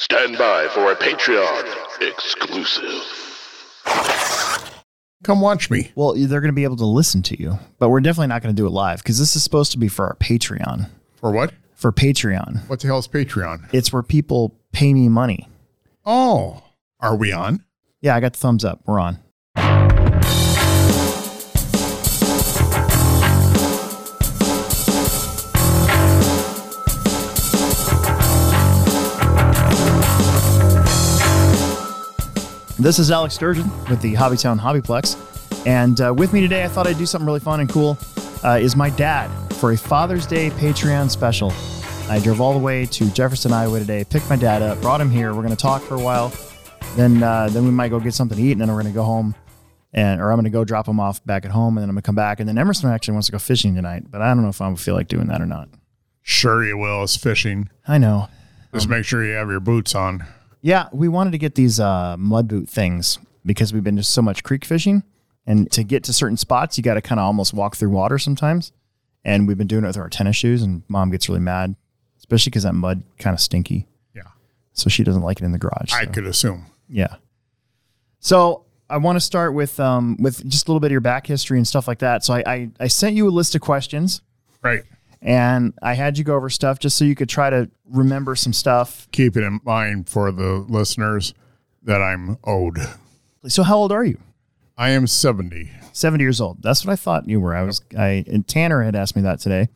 Stand by for a Patreon exclusive. Come watch me. Well, they're going to be able to listen to you, but we're definitely not going to do it live because this is supposed to be for our Patreon. For what? For Patreon. What the hell is Patreon? It's where people pay me money. Oh, are we on? Yeah, I got the thumbs up. We're on. This is Alex Sturgeon with the Hobbytown Hobbyplex. And uh, with me today, I thought I'd do something really fun and cool, uh, is my dad for a Father's Day Patreon special. I drove all the way to Jefferson, Iowa today, picked my dad up, brought him here. We're going to talk for a while. Then, uh, then we might go get something to eat, and then we're going to go home, and or I'm going to go drop him off back at home, and then I'm going to come back. And then Emerson actually wants to go fishing tonight, but I don't know if I would feel like doing that or not. Sure, you will. It's fishing. I know. Just make sure you have your boots on. Yeah, we wanted to get these uh, mud boot things because we've been just so much creek fishing, and to get to certain spots, you got to kind of almost walk through water sometimes. And we've been doing it with our tennis shoes, and mom gets really mad, especially because that mud kind of stinky. Yeah, So she doesn't like it in the garage. I so- could assume. Yeah. So I want to start with um, with just a little bit of your back history and stuff like that. So I, I I sent you a list of questions, Right. And I had you go over stuff just so you could try to remember some stuff. Keep it in mind for the listeners that I'm owed. So how old are you? I am 70. 70 years old. That's what I thought you were. I was. I and Tanner had asked me that today.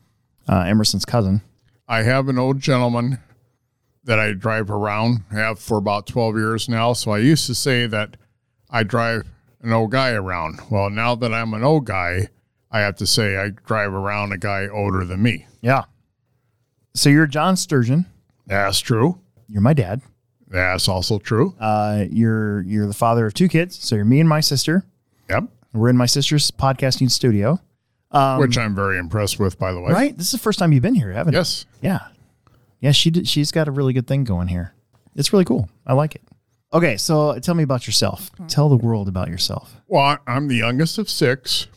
Uh, Emerson's cousin. I have an old gentleman that I drive around, have for about 12 years now. So I used to say that I drive an old guy around. Well, now that I'm an old guy, I have to say I drive around a guy older than me. Yeah. So you're John Sturgeon. That's true. You're my dad. That's also true. Uh, you're you're the father of two kids. So you're me and my sister. Yep. We're in my sister's podcasting studio. Um, Which I'm very impressed with, by the way. right? This is the first time you've been here, haven't you? Yes. Yeah. Yeah, she did, she's got a really good thing going here. It's really cool. I like it. Okay, so tell me about yourself. Tell the world about yourself. Well, I'm the youngest of six,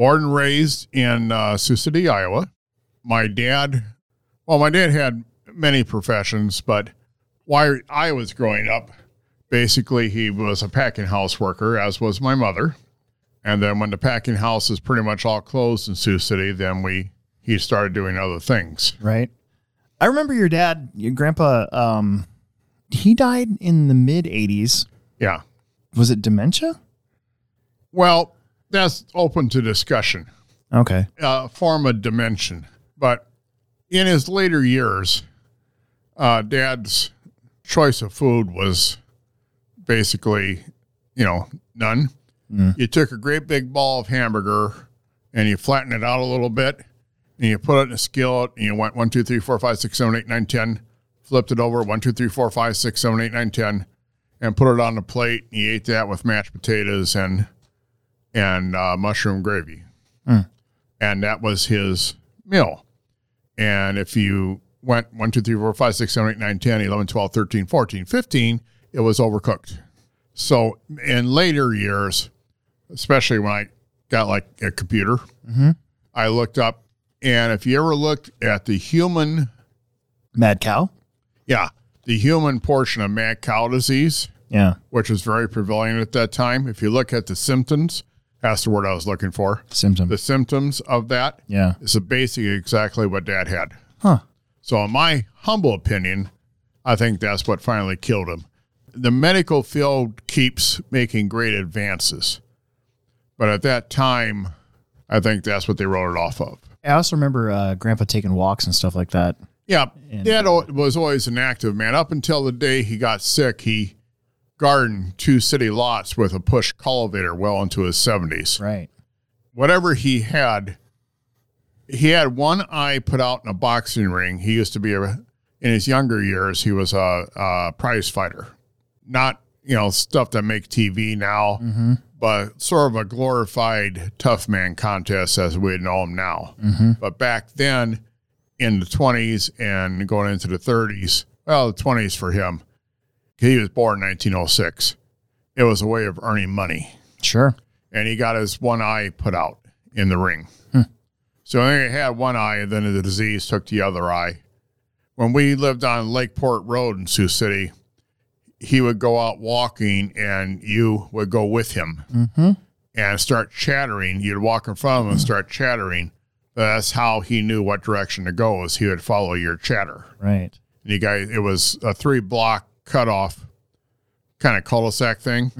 born and raised in uh, Sioux City, Iowa. My dad, well, my dad had many professions, but while I was growing up, basically he was a packing house worker, as was my mother. And then when the packing house is pretty much all closed in Sioux City, then we he started doing other things. Right? I remember your dad, your grandpa, um, he died in the mid 80s. Yeah. Was it dementia? Well, that's open to discussion. Okay. uh, form of dementia. But in his later years, uh, Dad's choice of food was basically, you know, none. You took a great big ball of hamburger and you flattened it out a little bit and you put it in a skillet and you went one, two, three, four, five, six, seven, eight, nine, ten, flipped it over one, two, three, four, five, six, seven, eight, nine, ten, and put it on the plate. And you ate that with mashed potatoes and and uh, mushroom gravy and that was his meal. And if you went 1, 2, 3, 4, 5, 6, 7, 8, 9, 10, 11, 12, 13, 14, 15, it was overcooked. So in later years, especially when I got like a computer, I looked up, and if you ever looked at the human, Mad cow? yeah, the human portion of mad cow disease, Yeah. which was very prevalent at that time, if you look at the symptoms, that's the word I was looking for. Symptom. The symptoms of that yeah. is basically exactly what dad had. Huh. So, in my humble opinion, I think that's what finally killed him. The medical field keeps making great advances, but at that time, I think that's what they wrote it off of. I also remember uh, grandpa taking walks and stuff like that. Yeah, dad was always an active man. Up until the day he got sick, he gardened two city lots with a push cultivator well into his 70s. Right. whatever he had, he had one eye put out in a boxing ring. He used to be a, in his younger years, he was a, a prize fighter, not you know stuff that make TV now, mm-hmm. but sort of a glorified tough man contest as we know him now. Mm-hmm. But back then, in the twenties and going into the thirties, well, the twenties for him, he was born in 1906. It was a way of earning money Sure. and he got his one eye put out in the ring. So he had one eye, and then the disease took the other eye. when we lived on Lakeport Road in Sioux City, he would go out walking and you would go with him Mm-hmm. and start chattering. You'd walk in front of him and start chattering. That's how he knew what direction to go. Is he would follow your chatter. Right. And you guys, it was a three block cutoff kind of cul-de-sac thing,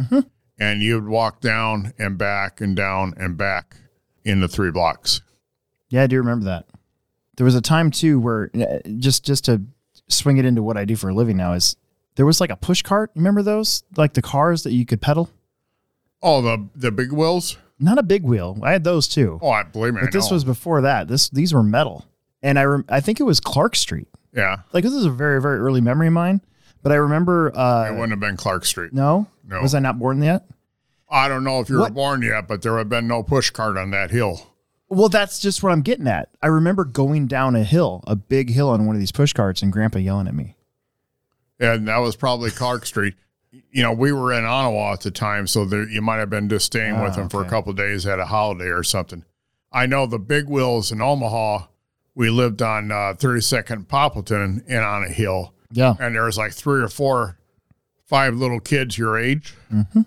and you'd walk down and back and down and back in the three blocks. Yeah, I do remember that. There was a time too where uh, just just to swing it into what I do for a living now is there was like a push cart. Remember those? Like the cars that you could pedal? Oh, the the big wheels. Not a big wheel. I had those too. Oh, I believe me. I but this know. was before that. This these were metal. And I rem- I think it was Clark Street. yeah. Like this is a very very early memory of mine, but I remember It uh wouldn't have been Clark Street. no? No. Was I not born yet? I don't know if you were born yet, but there would have been no push cart on that hill. Well, that's just what I'm getting at. I remember going down a hill, a big hill on one of these push carts and grandpa yelling at me. And that was probably Clark Street. You know, we were in Onawa at the time, so there, you might have been just staying with Ah, him for a couple of days at a holiday or something. I know the big wheels in Omaha, we lived on uh, 32nd Poppleton and on a hill, Yeah. and there was like three or four, five little kids your age. Mm-hmm.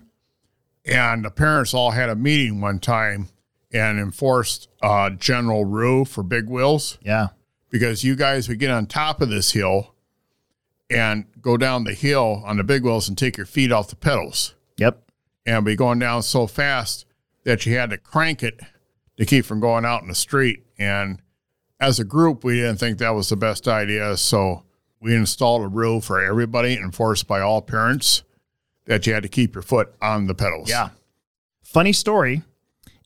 And the parents all had a meeting one time and enforced uh, general rule for big wheels Yeah. because you guys would get on top of this hill and go down the hill on the big wheels and take your feet off the pedals Yep. and be going down so fast that you had to crank it to keep from going out in the street. And as a group, we didn't think that was the best idea. So we installed a rule for everybody enforced by all parents that you had to keep your foot on the pedals. Yeah. Funny story.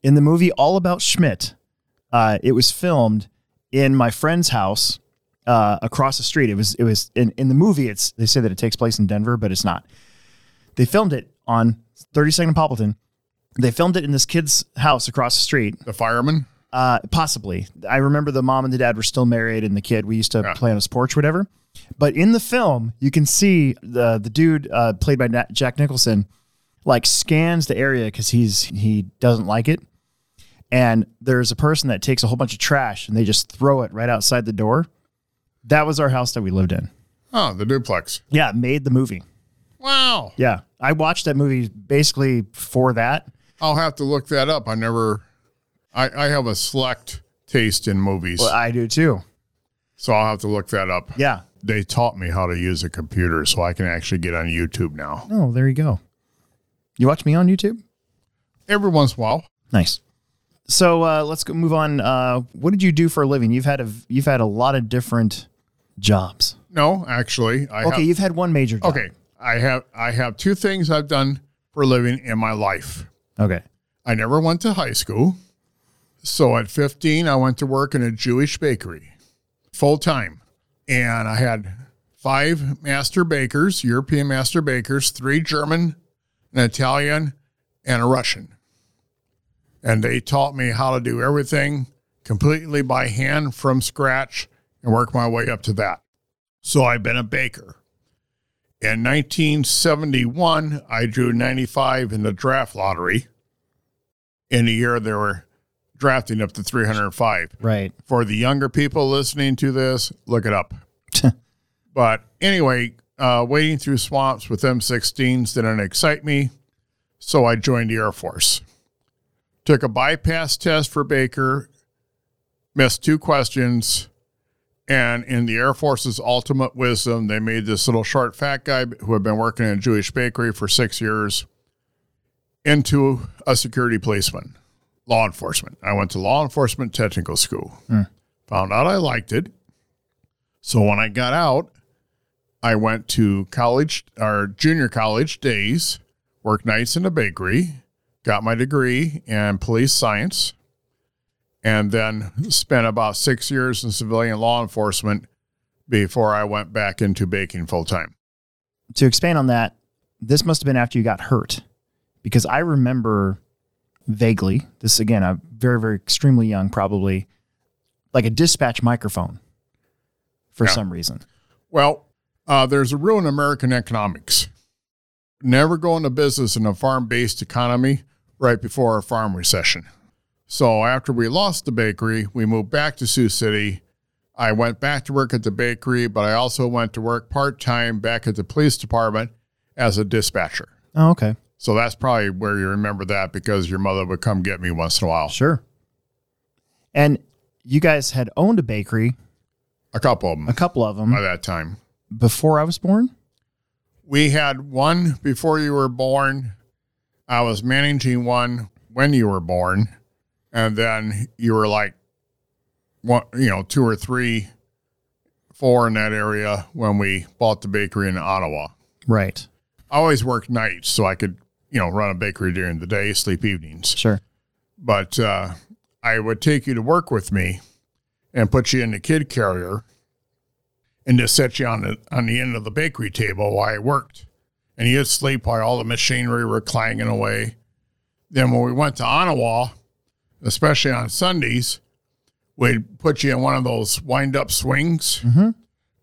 In the movie All About Schmidt, uh, it was filmed in my friend's house uh, across the street. It was it was in, in the movie. It's they say that it takes place in Denver, but it's not. They filmed it on 32nd Poppleton. They filmed it in this kid's house across the street. The fireman. Uh, possibly. I remember the mom and the dad were still married, and the kid we used to Yeah. play on his porch, whatever. But in the film, you can see the the dude uh, played by Na- Jack Nicholson, like scans the area because he's he doesn't like it, and there's a person that takes a whole bunch of trash and they just throw it right outside the door. That was our house that we lived in. Oh, the duplex. Yeah, made the movie. Wow. Yeah, I watched that movie basically for that. I'll have to look that up. I never, I, I have a select taste in movies, Well, I do too. so I'll have to look that up. Yeah. They taught me how to use a computer, so I can actually get on YouTube now. Oh, there you go. You watch me on YouTube? Every once in a while, Nice. So uh, let's go move on. Uh, what did you do for a living? You've had a you've had a lot of different jobs. no, actually, I Okay, have, you've had one major job. okay. I have I have two things I've done for a living in my life. Okay. I never went to high school, so at 15, I went to work in a Jewish bakery, full time, and I had five master bakers, European master bakers, three German, an Italian, and a Russian. And they taught me how to do everything completely by hand from scratch and work my way up to that. So I've been a baker. In 1971, I drew 95 in the draft lottery. In the year, there were drafting up to 305. Right. For the younger people listening to this, look it up. but anyway, uh, wading through swamps with M16s didn't excite me, so I joined the Air Force. Took a bypass test for Baker, missed two questions, and in the Air Force's ultimate wisdom, they made this little short fat guy who had been working in a Jewish bakery for six years into a security policeman, law enforcement. I went to law enforcement technical school, hmm. found out I liked it. So when I got out, I went to college or junior college days, worked nights in a bakery, got my degree in police science, and then spent about six years in civilian law enforcement before I went back into baking full time. To expand on that, this must have been after you got hurt, because I remember vaguely. This again, I'm very, very extremely young, probably like a dispatch microphone for Yeah. some reason. Well, uh, there's a rule in American economics never go into business in a farm based economy right before a farm recession. So after we lost the bakery, we moved back to Sioux City. I went back to work at the bakery, but I also went to work part time back at the police department as a dispatcher. Oh, okay. So that's probably where you remember that because your mother would come get me once in a while. Sure. And you guys had owned a bakery, A couple of them a couple of them, by that time. before I was born. We had one before you were born. I was managing one when you were born. And then you were like, one, you know, two or three, four in that area when we bought the bakery in Onawa. Right. I always worked nights so I could, you know, run a bakery during the day, sleep evenings. Sure. But uh, I would take you to work with me and put you in the kid carrier and just set you on the on the end of the bakery table while I worked. And you'd sleep while all the machinery were clanging away. Then when we went to Onawa, especially on Sundays, we'd put you in one of those wind up swings. Mhm.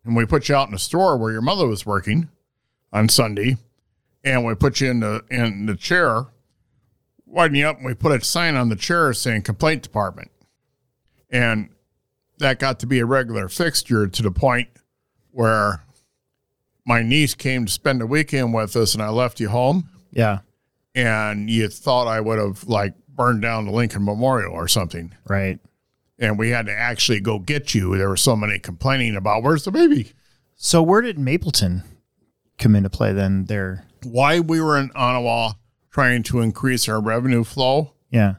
And we put you out in the store where your mother was working on Sunday. And we put you in the in the chair widen you up and we put a sign on the chair saying complaint department. And that got to be a regular fixture to the point where my niece came to spend a weekend with us and I left you home Yeah. and you thought I would have like burned down the Lincoln Memorial or something. Right. And we had to actually go get you. There were so many complaining about where's the baby? So where did Mapleton come into play then? There. Why we were in Onawa trying to increase our revenue flow. Yeah.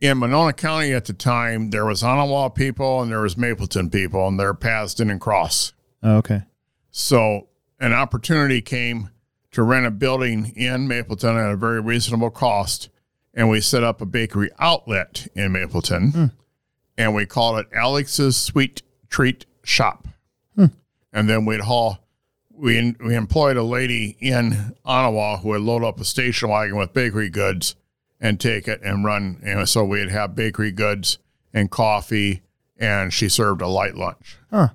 in Monona County at the time, there was Onawa people and there was Mapleton people, and their paths didn't cross. Oh, okay. So an opportunity came to rent a building in Mapleton at a very reasonable cost, and we set up a bakery outlet in Mapleton, hmm. and we called it Alex's Sweet Treat Shop. Hmm. And then we'd haul. We, we employed a lady in Onawa who would load up a station wagon with bakery goods and take it and run. And so we'd have bakery goods and coffee, and she served a light lunch. Huh.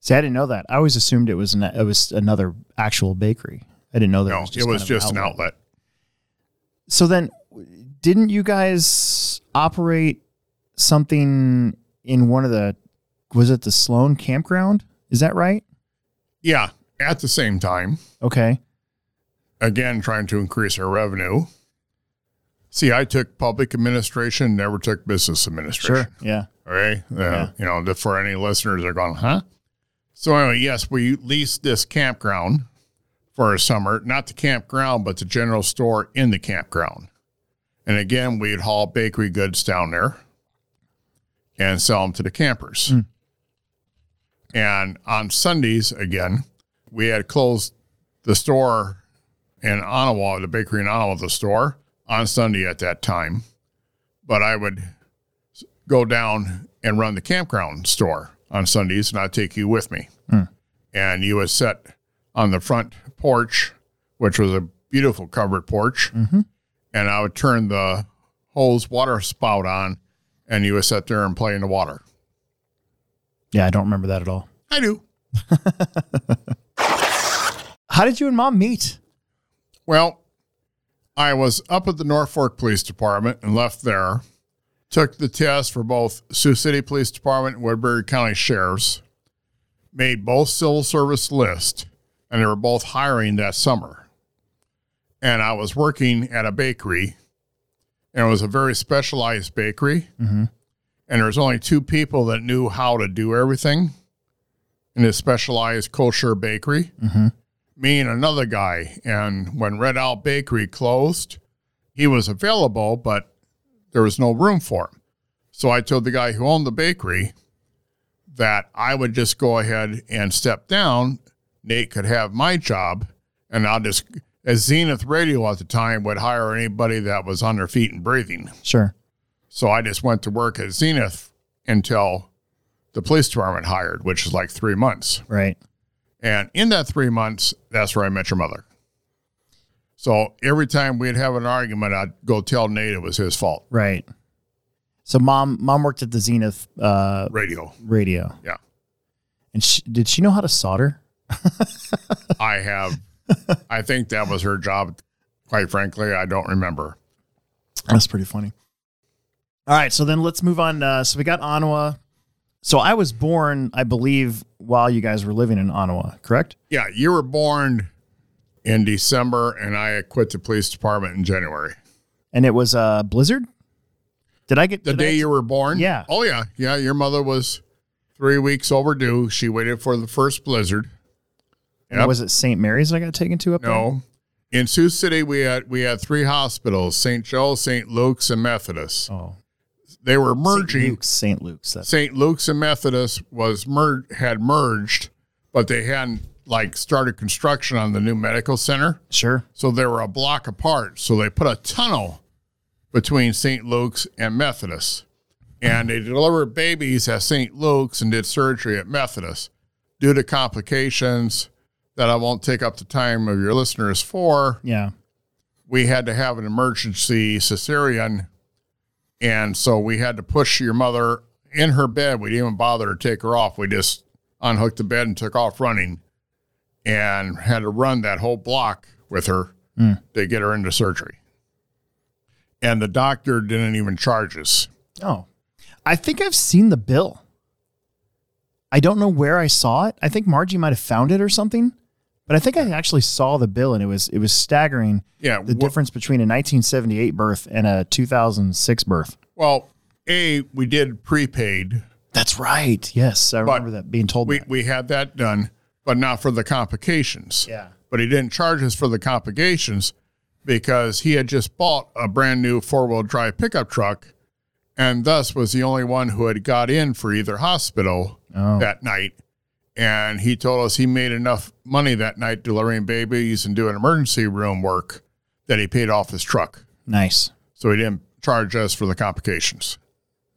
See, I didn't know that. I always assumed it was an, it was another actual bakery. I didn't know that. No, was it was kind of just an outlet. So then, didn't you guys operate something in one of the? Was it the Sloan campground? Is that right? Yeah, at the same time, Okay. again, trying to increase our revenue. See, I took public administration, never took business administration. Sure. Yeah. Okay. Uh, Yeah. You know, for any listeners that are going, huh? So, anyway, yes, we leased this campground for a summer, not the campground, but the general store in the campground. And again, we'd haul bakery goods down there and sell them to the campers. And on Sundays, again, we had closed the store in Onawa, the bakery in Onawa, the store on Sunday at that time. But I would go down and run the campground store on Sundays, and I'd take you with me. Hmm. And you would sit on the front porch, which was a beautiful covered porch, mm-hmm. and I would turn the hose water spout on, and you would sit there and play in the water. Yeah, I don't remember that at all. I do. How did you and mom meet? Well, I was up at the Norfolk Police Department and left there. Took the test for both Sioux City Police Department and Woodbury County Sheriffs. Made both civil service list, and they were both hiring that summer. And I was working at a bakery, and it was a very specialized bakery. Mm-hmm. And there was only two people that knew how to do everything in this specialized kosher bakery mm-hmm. me and another guy. And when Red Owl Bakery closed, he was available, but there was no room for him. So I told the guy who owned the bakery that I would just go ahead and step down. Nate could have my job, and I'll just, as Zenith Radio at the time would hire anybody that was on their feet and breathing. Sure. So I just went to work at Zenith until the police department hired, which is like three months. Right. And in that three months, that's where I met your mother. So every time we'd have an argument, I'd go tell Nate it was his fault. Right. So mom mom worked at the Zenith uh, Radio. radio. Yeah. And she, did she know how to solder? I have, I think that was her job. Quite frankly, I don't remember. That's pretty funny. All right, so then let's move on. Uh, so we got Onawa. So I was born, I believe, while you guys were living in Onawa, correct? Yeah, you were born in December, and I quit the police department in January. And it was a blizzard. Did I get The day I- you were born? Yeah. Oh, yeah. Yeah, your mother was three weeks overdue. She waited for the first blizzard. and Yep. Was it St. Mary's I got taken to up there? No. In Sioux City, we had we had three hospitals: St. Joe, St. Luke's, and Methodist. Oh, They were St. merging. Luke's. St. Luke's. St. Luke's and Methodist was mer- had merged, but they hadn't like started construction on the new medical center. sure. So they were a block apart. So they put a tunnel between St. Luke's and Methodist. And they delivered babies at St. Luke's and did surgery at Methodist. Due to complications that I won't take up the time of your listeners for, Yeah. we had to have an emergency cesarean. And so we had to push your mother in her bed. We didn't even bother to take her off. We just unhooked the bed and took off running and had to run that whole block with her Mm. to get her into surgery. And the doctor didn't even charge us. Oh, I think I've seen the bill. I don't know where I saw it. I think Margie might have found it or something, but I think I actually saw the bill and it was it was staggering Yeah. the wh- difference between a 1978 birth and a 2006 birth. well, A, we did prepaid. That's right. Yes, I remember that being told. We, that. we had that done, but not for the complications. Yeah. but he didn't charge us for the complications because he had just bought a brand new four wheel drive pickup truck and thus was the only one who had got in for either hospital Oh. that night. And he told us he made enough money that night delivering babies and doing emergency room work that he paid off his truck. Nice. So he didn't charge us for the complications.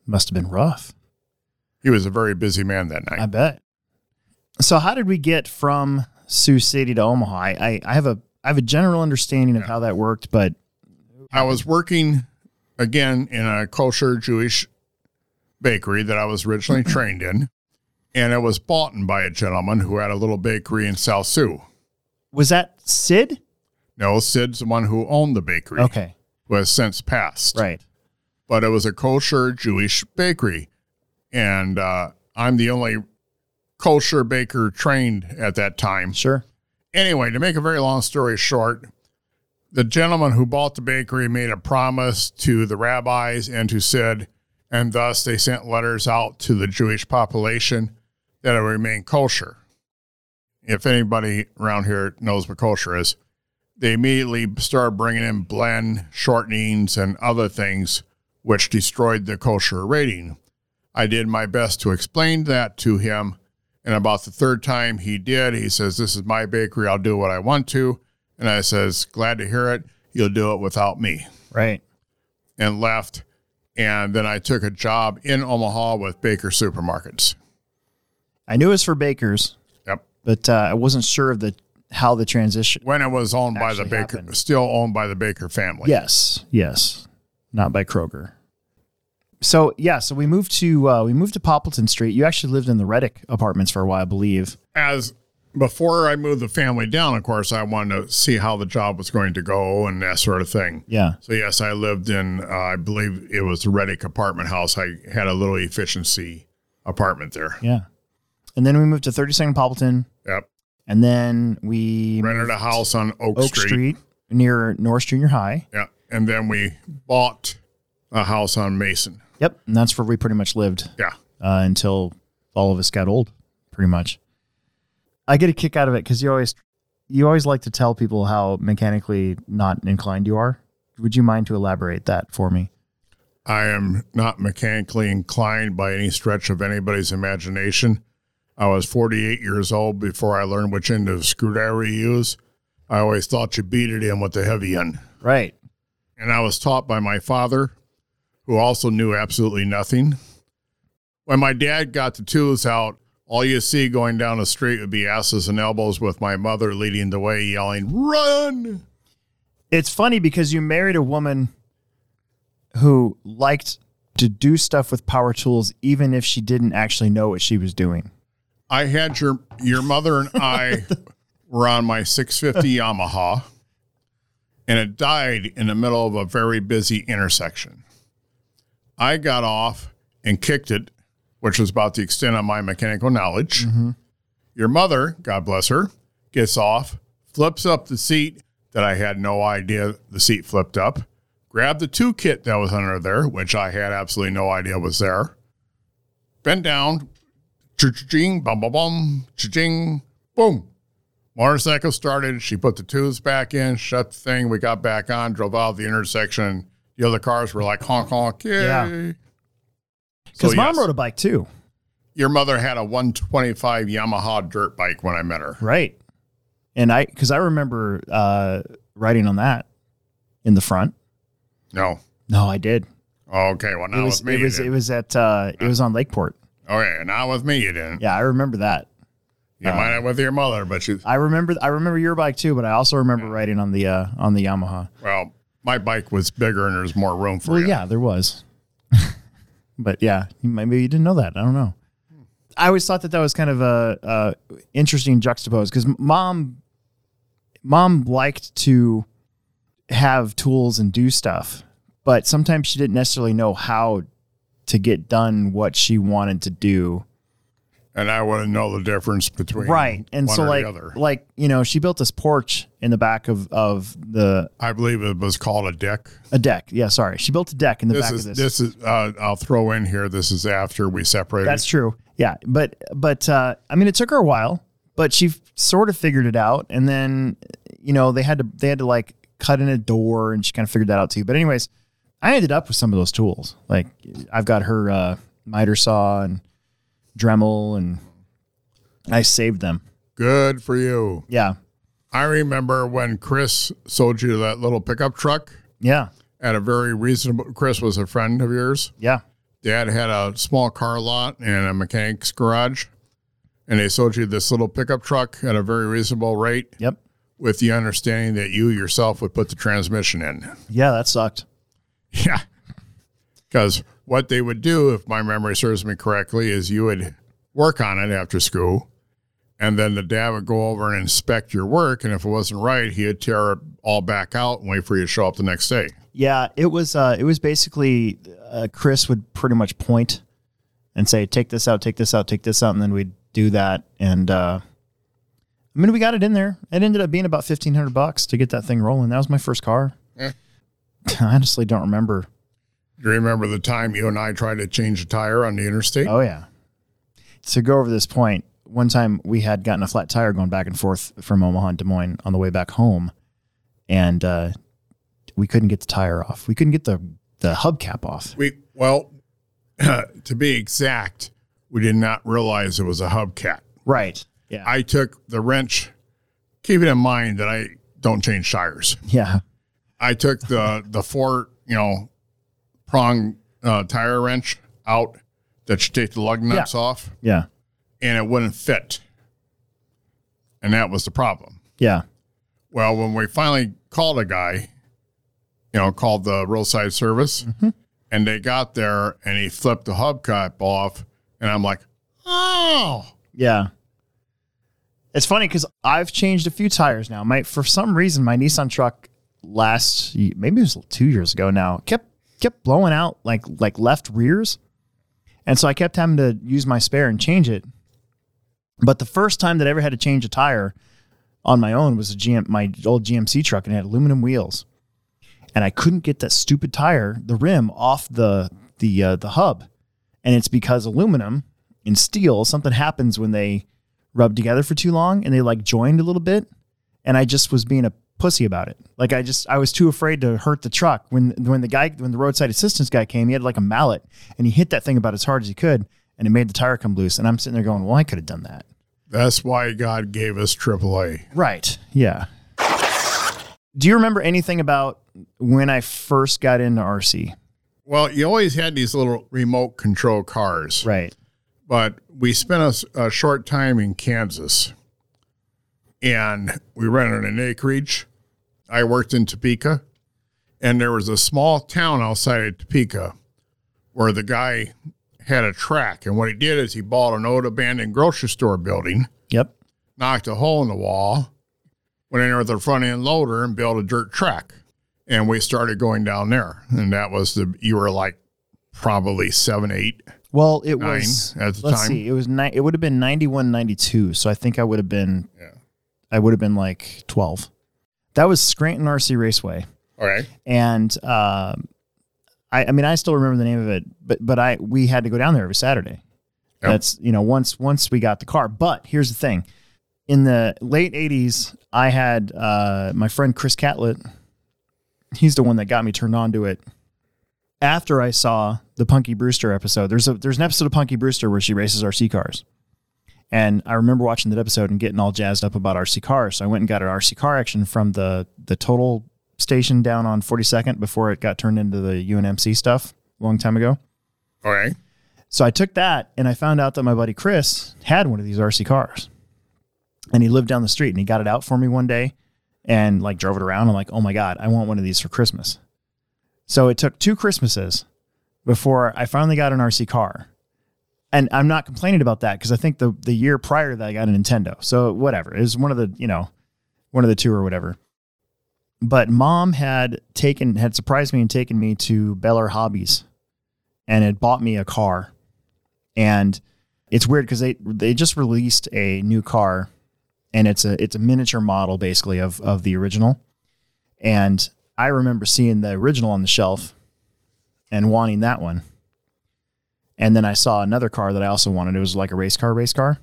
Must have been rough. He was a very busy man that night. I bet. So how did we get from Sioux City to Omaha? I, I, I have a I have a general understanding of how that worked, but I was working again in a kosher Jewish bakery that I was originally trained in, and it was bought by a gentleman who had a little bakery in South Sioux. was that Sid? No, Sid's the one who owned the bakery, Okay. who has since passed. Right. But it was a kosher Jewish bakery, and uh, I'm the only kosher baker trained at that time. Sure. Anyway, to make a very long story short, the gentleman who bought the bakery made a promise to the rabbis and to Sid, and thus they sent letters out to the Jewish population that it remain kosher. If anybody around here knows what kosher is, they immediately started bringing in blend shortenings and other things which destroyed the kosher rating. I did my best to explain that to him. And about the third time he did, he says, This is my bakery. I'll do what I want to. And I says, Glad to hear it. You'll do it without me. Right. And left. And then I took a job in Omaha with Baker Supermarkets. I knew it was for bakers, Yep. but uh, I wasn't sure of the how the transition. When it was owned by the Baker, happened. still owned by the Baker family. Yes. Yes. Not by Kroger. So yeah, so we moved to uh, we moved to Poppleton Street. You actually lived in the Reddick apartments for a while, I believe. As before I moved the family down, of course, I wanted to see how the job was going to go and that sort of thing. Yeah. So yes, I lived in, uh, I believe it was the Reddick apartment house. I had a little efficiency apartment there. Yeah. And then we moved to 32nd Poppleton, Yep. and then we Rented a house on Oak, Oak Street. Street. near North Junior High. Yeah. And then we bought a house on Mason. Yep, and that's where we pretty much lived Yeah. uh, until all of us got old, pretty much. I get a kick out of it because you always you always like to tell people how mechanically not inclined you are. Would you mind to elaborate that for me? I am not mechanically inclined by any stretch of anybody's imagination. I was 48 years old before I learned which end of the screwdriver you use. I always thought you beat it in with the heavy end. Right. and I was taught by my father, who also knew absolutely nothing. When my dad got the tools out, all you see going down the street would be asses and elbows with my mother leading the way, yelling, Run! It's funny because you married a woman who liked to do stuff with power tools even if she didn't actually know what she was doing. I had your your mother and I were on my 650 Yamaha, and it died in the middle of a very busy intersection. I got off and kicked it which was about the extent of my mechanical knowledge. Mm-hmm. Your mother, God bless her, gets off, flips up the seat that I had no idea the seat flipped up, grabbed the two kit that was under there, which I had absolutely no idea was there, bent down, ching, bum, bum, bum, ching, boom. Motorcycle started. She put the tubes back in, shut the thing. We got back on, drove out of the intersection. The other cars were like honk honk. Yay. Yeah. Because So, mom yes. rode a bike too. Your mother had a 125 Yamaha dirt bike when I met her. Right. And I, because I remember uh, riding on that in the front. No. No, I did. Okay. Well, now It was, it was, it was at, uh, it was on Lakeport. Okay. Not with me. You didn't. Yeah, I remember that. You might have with your mother, but she. I remember, I remember your bike too, but I also remember riding on the, uh, on the Yamaha. Well, my bike was bigger and there's more room for Well, you. yeah, there was. but yeah, maybe you didn't know that. I don't know. I always thought that that was kind of a, a interesting juxtapose because mom, mom liked to have tools and do stuff, but sometimes she didn't necessarily know how to get done what she wanted to do. And I wouldn't know the difference between Right, and so like, like you know, she built this porch in the back of of the I believe it was called a deck. a deck. Yeah, sorry, she built a deck in the This back is of this. this is. Uh, I'll throw in here. This is after we separated. That's true. Yeah, but but uh, I mean, it took her a while, but she f- sort of figured it out, and then you know they had to they had to like cut in a door, and she kind of figured that out too. But anyways, I ended up with some of those tools. Like I've got her uh, miter saw and Dremel, and I saved them. good for you. Yeah, I remember when Chris sold you that little pickup truck yeah, at a very reasonable. Chris was a friend of yours. yeah, Dad had a small car lot and a mechanic's garage, and they sold you this little pickup truck at a very reasonable rate, yep, with the understanding that you yourself would put the transmission in. yeah. That sucked. Yeah. Because what they would do, if my memory serves me correctly, is you would work on it after school, and then the dad would go over and inspect your work. And if it wasn't right, he'd tear it all back out and wait for you to show up the next day. Yeah, it was uh, it was basically uh, Chris would pretty much point and say, "Take this out, take this out, take this out," and then we'd do that. And uh, I mean, we got it in there. It ended up being about fifteen hundred bucks to get that thing rolling. That was my first car. I honestly don't remember. Do you remember the time you and I tried to change a tire on the interstate? Oh yeah. To go over this point, one time we had gotten a flat tire going back and forth from Omaha and Des Moines on the way back home, and uh, we couldn't get the tire off. We couldn't get the the hubcap off. We well, to be exact, we did not realize it was a hubcap. Right. Yeah. I took the wrench, keeping in mind that I don't change tires. yeah. I took the the four you know prong uh, tire wrench out that you take the lug nuts off, Yeah. and it wouldn't fit, and that was the problem. Yeah. Well, when we finally called a guy, you know, called the roadside service, and they got there, and he flipped the hubcap off, and I'm like, oh, Yeah. It's funny because I've changed a few tires now. My for some reason my Nissan truck last maybe it was two years ago now kept kept blowing out like like left rears, and so I kept having to use my spare and change it. But the first time that I ever had to change a tire on my own was a GM my old GMC truck and it had aluminum wheels, and I couldn't get that stupid tire the rim off the the uh, the hub, and it's because aluminum and steel something happens when they rub together for too long and they like joined a little bit. And I just was being a pussy about it. Like I just I was too afraid to hurt the truck. When when the guy when the roadside assistance guy came, he had like a mallet and he hit that thing about as hard as he could and it made the tire come loose. And I'm sitting there going, Well, I could have done that. that's why God gave us AAA. Right. Yeah. Do you remember anything about when I first got into RC? Well, you always had these little remote control cars, Right. but we spent a short time in Kansas and we rented an acreage. I worked in Topeka and there was a small town outside of Topeka where the guy had a track. And what he did is he bought an old abandoned grocery store building, Yep. knocked a hole in the wall, went in there with a front end loader and built a dirt track. And we started going down there. And that was the, you were like probably seven, eight. Well, it Nine was at the let's time. see, it was ni- it would have been 91, 92. So I think I would have been Yeah. I would have been like 12. That was Scranton RC Raceway. Okay. And um, I, I mean, I still remember the name of it, but but I we had to go down there every Saturday. Yep. That's you know once once we got the car. But here's the thing: in the late '80s, I had uh, my friend Chris Catlett. He's the one that got me turned on to it. After I saw the Punky Brewster episode, there's a there's an episode of Punky Brewster where she races RC cars. And I remember watching that episode and getting all jazzed up about RC cars. So I went and got an RC car action from the the total station down on 42nd before it got turned into the UNMC stuff a long time ago. All right. So I took that and I found out that my buddy Chris had one of these RC cars. And he lived down the street and he got it out for me one day and like drove it around. I'm like, oh my God, I want one of these for Christmas. So it took two Christmases before I finally got an RC car. And I'm not complaining about that because I think the the year prior that I got a Nintendo. So whatever. It was one of the, you know, one of the two or whatever. But mom had taken had surprised me and taken me to Beller Hobbies and had bought me a car. And it's weird because they they just released a new car and it's a it's a miniature model basically of of the original. And I remember seeing the original on the shelf and wanting that one. And then I saw another car that I also wanted. It was like a race car, race car.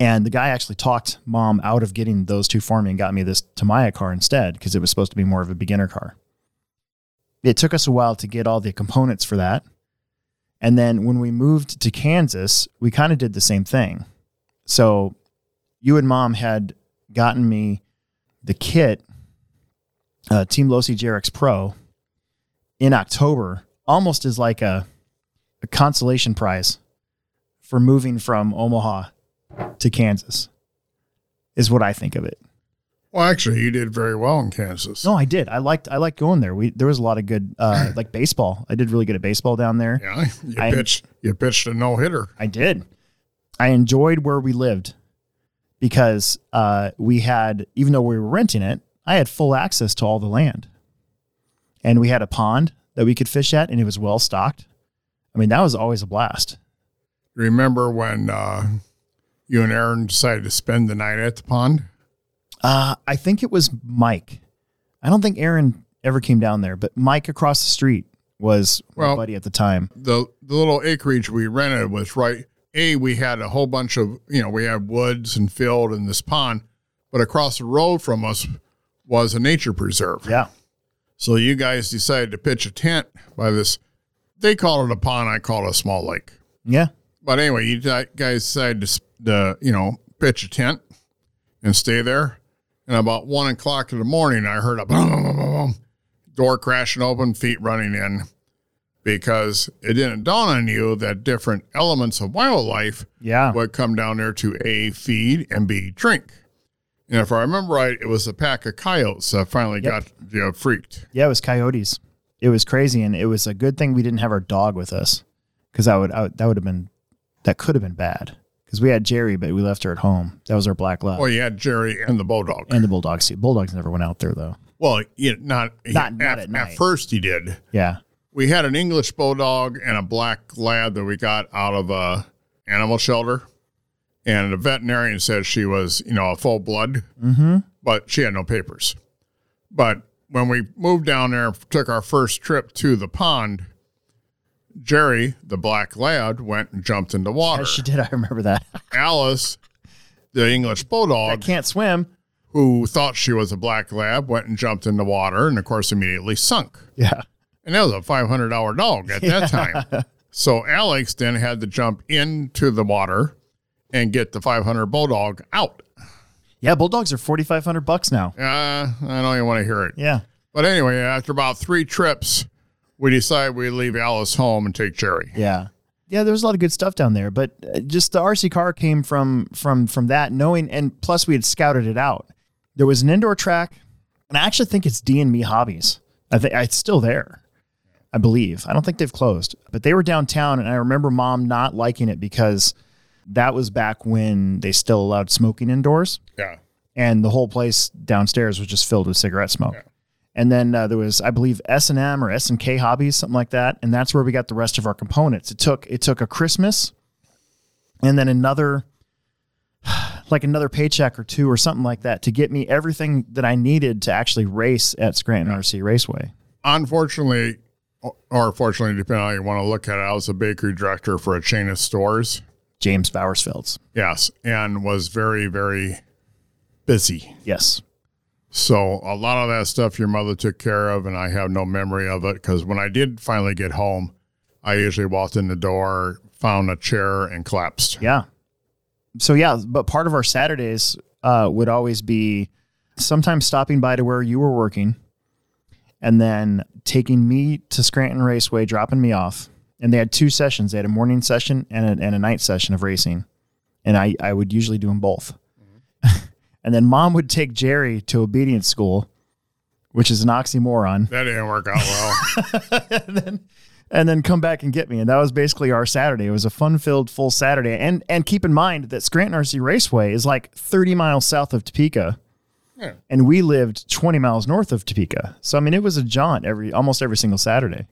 And the guy actually talked mom out of getting those two for me and got me this Tamiya car instead because it was supposed to be more of a beginner car. It took us a while to get all the components for that. And then when we moved to Kansas, we kind of did the same thing. So you and mom had gotten me the kit, uh, Team Losi JRX Pro, in October, almost as like a, a consolation prize for moving from Omaha to Kansas, is what I think of it. Well, actually, you did very well in Kansas. No, I did. I liked I liked going there. We there was a lot of good uh, like baseball. I did really good at baseball down there. Yeah, you I- pitched. You pitched a no hitter. I did. I enjoyed where we lived because uh, we had, even though we were renting it, I had full access to all the land. And we had a pond that we could fish at, and it was well stocked. I mean, that was always a blast. Remember when uh, you and Aaron decided to spend the night at the pond? Uh, I think it was Mike. I don't think Aaron ever came down there, but Mike across the street was my buddy at the time. the the little acreage we rented was right. A, we had a whole bunch of you know we had woods and field and this pond, but across the road from us was a nature preserve. Yeah. So you guys decided to pitch a tent by this. They call it a pond. I call it a small lake. Yeah. But anyway, you guys decided to, to you know pitch a tent and stay there. And about one o'clock in the morning, I heard a boom, boom, boom, boom, boom, door crashing open, feet running in, because it didn't dawn on you that different elements of wildlife Yeah. would come down there to a feed and b drink. And if I remember right, it was a pack of coyotes that finally Yep. got you know, freaked. Yeah, it was coyotes. It was crazy, and it was a good thing we didn't have our dog with us, because that would I, that would have been that could have been bad. Because we had Jerry, but we left her at home. That was our black lab Well, you had Jerry and the bulldog. and the bulldogs. Bulldogs never went out there though. well, you not Not- not at night. first he did. Yeah, we had an English bulldog and a black lab that we got out of a animal shelter. And the veterinarian said she was, you know, a full blood, mm-hmm. but she had no papers. But when we moved down there, took our first trip to the pond, Jerry, the black lad, went and jumped into water. Yes, she did. I remember that. Alice, the English I bulldog, can't swim. who thought she was a black lab, went and jumped in the water and, of course, immediately sunk. Yeah, And that was a $500 dog at that time. So Alex then had to jump into the water and get the 500 bulldog out. Yeah. Bulldogs are forty five hundred bucks now. Uh, I don't even want to hear it. Yeah, But anyway, after about three trips, we decided we'd leave Alice home and take Jerry. yeah, yeah. There was a lot of good stuff down there, but uh, just the RC car came from from from that knowing, and plus we had scouted it out. There was an indoor track, and I actually think it's D and Me Hobbies. I think it's still there. I believe. I don't think they've closed, but they were downtown, and I remember mom not liking it because that was back when they still allowed smoking indoors, Yeah. and the whole place downstairs was just filled with cigarette smoke. And then uh, there was, I believe, S and M or S and K Hobbies, something like that. And that's where we got the rest of our components. It took it took a Christmas, and then another, like another paycheck or two or something like that to get me everything that I needed to actually race at Scranton RC Raceway. Unfortunately, or fortunately, depending on how you want to look at it, I was a bakery director for a chain of stores. James Bowersfeld's. Yes, and was very, very busy. Yes. So a lot of that stuff your mother took care of, and I have no memory of it because when I did finally get home, I usually walked in the door, found a chair, and collapsed. Yeah. So yeah, but part of our Saturdays uh, would always be sometimes stopping by to where you were working, and then taking me to Scranton Raceway, dropping me off. And they had two sessions. They had a morning session and a, and a night session of racing, and I I would usually do them both. and then mom would take Jerry to obedience school, which is an oxymoron. That didn't work out well. and then and then come back and get me. And that was basically our Saturday. It was a fun filled full Saturday. And and keep in mind that Scranton RC Raceway is like 30 miles south of Topeka. Yeah. And we lived 20 miles north of Topeka. So I mean it was a jaunt every almost every single Saturday.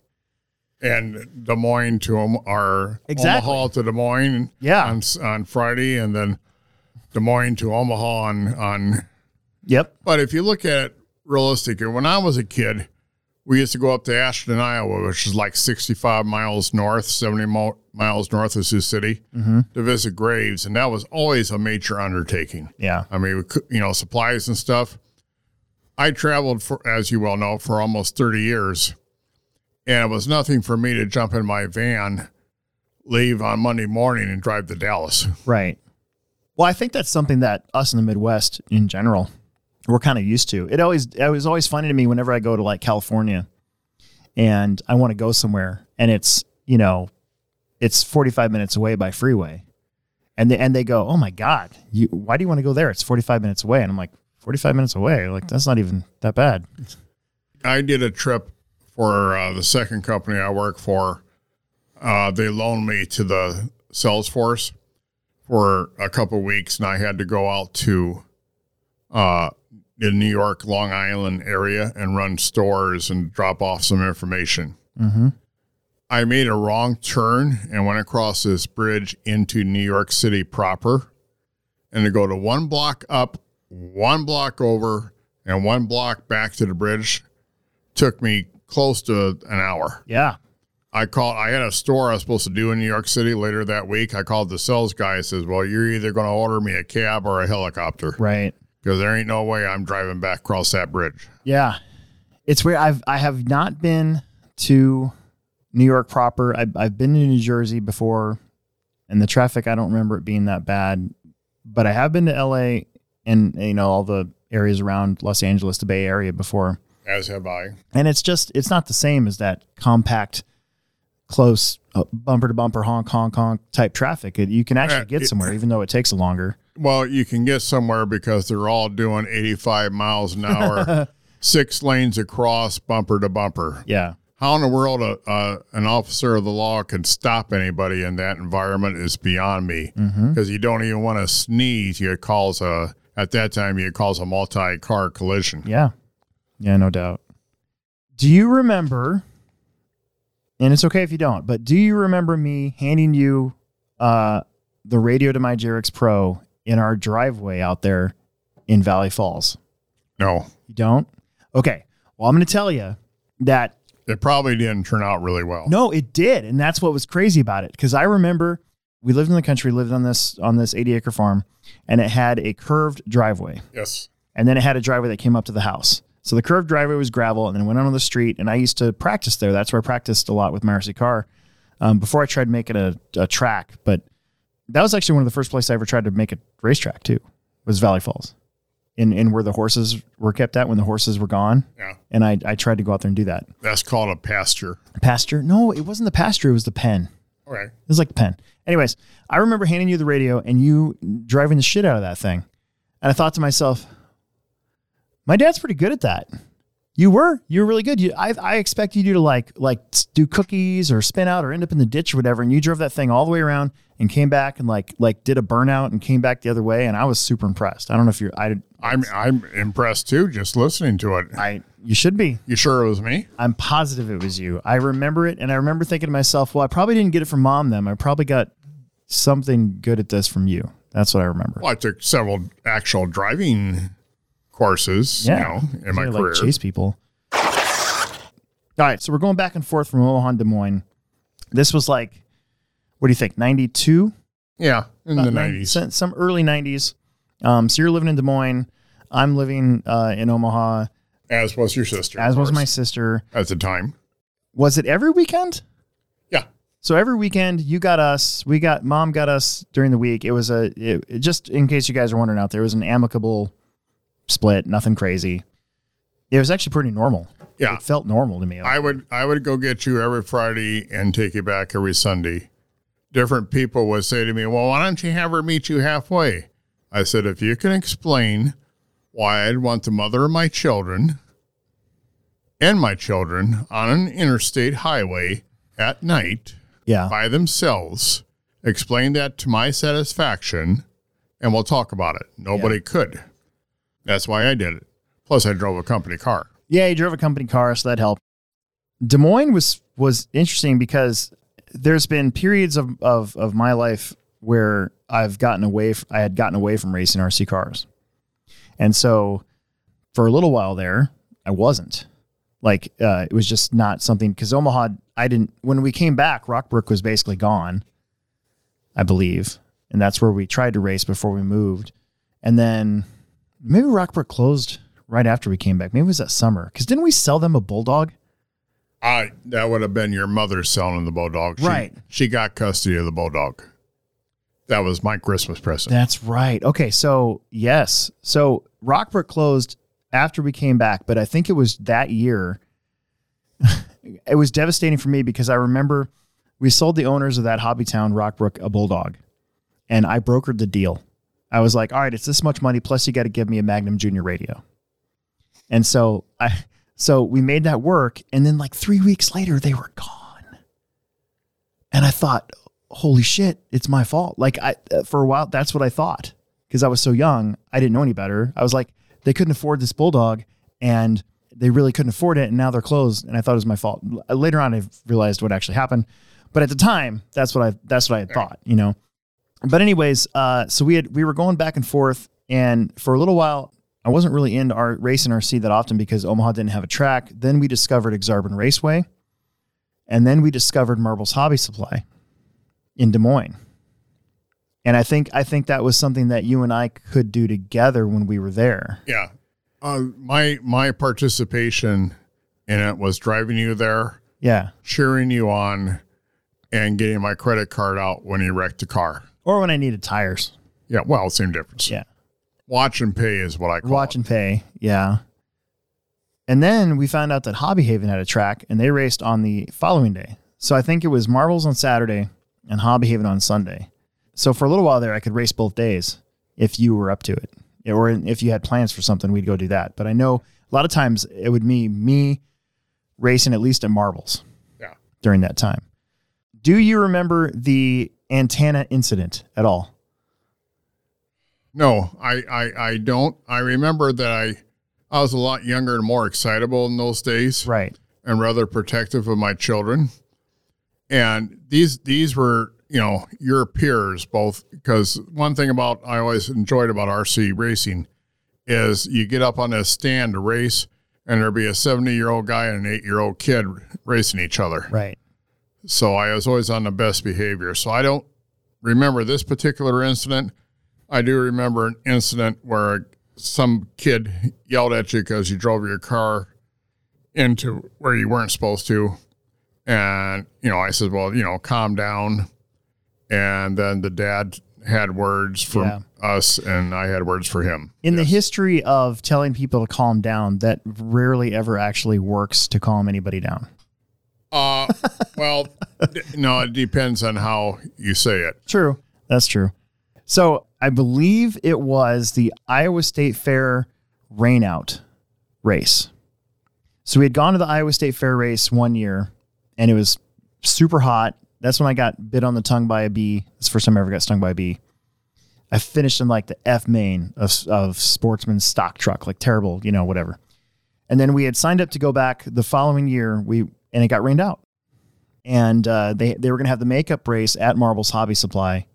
And Des Moines to Om- or Exactly. Omaha to Des Moines Yeah. on, on Friday, and then Des Moines to Omaha on, on Yep. But if you look at it realistically, when I was a kid, we used to go up to Ashton, Iowa, which is like 65 miles north, 70 mo- miles north of Sioux City, mm-hmm. to visit graves. And that was always a major undertaking. Yeah. I mean, we could, you know, supplies and stuff. I traveled for, as you well know, for almost 30 years. And it was nothing for me to jump in my van, leave on Monday morning, and drive to Dallas. Right. Well, I think that's something that us in the Midwest in general, we're kind of used to. It always it was always funny to me whenever I go to like California and I want to go somewhere and it's, you know, it's 45 minutes away by freeway. And they, and they go, "Oh my god, you why do you want to go there? It's 45 minutes away." And I'm like, "45 minutes away? Like that's not even that bad." I did a trip for uh, the second company I work for. Uh, they loaned me to the Salesforce for a couple weeks, and I had to go out to uh, the New York, Long Island area and run stores and drop off some information. Mm-hmm. I made a wrong turn and went across this bridge into New York City proper. And to go to one block up, one block over, and one block back to the bridge took me close to an hour. Yeah. I called, I had a store I was supposed to do in New York City later that week. I called the sales guy. I says, Well, you're either going to order me a cab or a helicopter Right. because there ain't no way I'm driving back across that bridge. Yeah, it's weird. I've I have not been to New York proper. I've I've been to New Jersey before, and the traffic I don't remember it being that bad. But I have been to L.A. and you know all the areas around Los Angeles, the Bay Area before, As have I. and it's just it's not the same as that compact, close uh, bumper to bumper honk honk honk type traffic. It, you can Uh, actually get somewhere even though it takes longer. Well, you can get somewhere because they're all doing 85 miles an hour, six lanes across, bumper to bumper. Yeah, How in the world a, uh, an officer of the law can stop anybody in that environment is beyond me. Because you don't even want to sneeze, you cause a at that time you cause a multi-car collision. Yeah. Yeah, no doubt. Do you remember, and it's okay if you don't, but do you remember me handing you uh, the radio to my JRX Pro in our driveway out there in Valley Falls? No, You don't? Okay. Well, I'm going to tell you that it probably didn't turn out really well. no, it did, and that's what was crazy about it. Because I remember we lived in the country, lived on this on this 80 acre farm, and it had a curved driveway. Yes. and then it had a driveway that came up to the house. So the curved driveway was gravel, and then went onto the street. And I used to practice there. That's where I practiced a lot with my RC car um, before I tried making a, a track. But that was actually one of the first places I ever tried to make a racetrack too. Was Valley Falls, in in where the horses were kept at when the horses were gone. Yeah. And I I tried to go out there and do that. That's called a pasture. Pasture? No, it wasn't the pasture. It was the pen. Okay. It was like the pen. Anyways, I remember handing you the radio and you driving the shit out of that thing. And I thought to myself, my dad's pretty good at that. You were, you were really good. You, I, I expected you to like, like do cookies or spin out or end up in the ditch or whatever. And you drove that thing all the way around and came back and like, like did a burnout and came back the other way. And I was super impressed. I don't know if you're, I, I'm I'm impressed too, just listening to it. I you should be. You sure it was me? I'm positive it was you. I remember it, and I remember thinking to myself, "Well, I probably didn't get it from mom. Then I probably got something good at this from you." That's what I remember. Well, I took several actual driving courses, Yeah. you know, in my I like career. chase people. All right, so we're going back and forth from Omaha to Des Moines. This was like, what do you think? Ninety two, yeah, in the nineties. some, some early nineties. Um, so you're living in Des Moines. I'm living uh, in Omaha, As was your sister. as was my sister. at the time. Was it every weekend? Yeah. So every weekend you got us, we got mom got us during the week. It was a it- just in case you guys are wondering out there, it was an amicable split, nothing crazy. It was actually pretty normal. Yeah. It felt normal to me. I would I would go get you every Friday and take you back every Sunday. Different people would say to me, "Well, why don't you have her meet you halfway?" I said, "If you can explain why I'd want the mother of my children and my children on an interstate highway at night yeah. by themselves, explain that to my satisfaction, and we'll talk about it." Nobody could. That's why I did it. Plus, I drove a company car. Yeah, he drove a company car, so that helped. Des Moines was was interesting because there's been periods of, of, of my life where I've gotten away. I had gotten away from racing RC cars, and so for a little while there, I wasn't. Like uh, it was just not something because Omaha. I didn't when we came back. Rockbrook was basically gone, I believe, and that's where we tried to race before we moved, and then maybe Rockbrook closed right after we came back. Maybe it was that summer. Because didn't we sell them a bulldog? I that would have been your mother selling the bulldog. She, Right. She got custody of the bulldog. That was my Christmas present. That's right. Okay, so yes, so Rockbrook closed after we came back, but I think it was that year. it was devastating for me because I remember we sold the owners of that hobby town, Rockbrook, a bulldog, and I brokered the deal. I was like, "All right, it's this much money plus you got to give me a Magnum Junior radio." And so I, so we made that work, and then like three weeks later, they were gone, and I thought, holy shit, it's my fault. Like I, uh, for a while, that's what I thought because I was so young. I didn't know any better. I was like, they couldn't afford this bulldog and they really couldn't afford it. And now they're closed. And I thought it was my fault. Later on, I realized what actually happened. But at the time, that's what I, that's what I had thought, you know? But anyways, uh, so we had, we were going back and forth and for a little while, I wasn't really into our race racing RC that often because Omaha didn't have a track. Then we discovered Exarban Raceway and then we discovered Marbles Hobby Supply in Des Moines. And I think I think that was something that you and I could do together when we were there. yeah. Uh, my my participation in it was driving you there, Yeah. cheering you on, and getting my credit card out when you wrecked a car. Or when I needed tires. Yeah, well, same difference. Yeah. Watch and pay is what I call Watch it. and pay. Yeah. And then we found out that Hobby Haven had a track and they raced on the following day. So I think it was Marbles on Saturday and Hobby Haven on Sunday. So for a little while there, I could race both days if you were up to it. Or if you had plans for something, we'd go do that. But I know a lot of times it would be me racing at least at Marbles Yeah. during that time. Do you remember the antenna incident at all? No, I, I I don't. I remember that I I was a lot younger and more excitable in those days. Right. and rather protective of my children. And these these were, you know, your peers both because one thing about I always enjoyed about RC racing is you get up on a stand to race and there'd be a 70 year old guy and an eight year old kid racing each other. Right. So I was always on the best behavior. So I don't remember this particular incident. I do remember an incident where some kid yelled at you because you drove your car into where you weren't supposed to. And, you know, I said, well, you know, calm down. And then the dad had words from Yeah. us and I had words for him. In the history of telling people to calm down, that rarely ever actually works to calm anybody down. Uh, well, no, it depends on how you say it. True. That's true. So I believe it was the Iowa State Fair rainout race. So we had gone to the Iowa State Fair race one year and it was super hot. That's when I got bit on the tongue by a bee. It's the first time I ever got stung by a bee. I finished in like the F main of, of sportsman stock truck, like terrible, you know, whatever. And then we had signed up to go back the following year. We and it got rained out, and uh, they they were going to have the makeup race at Marbles Hobby Supply,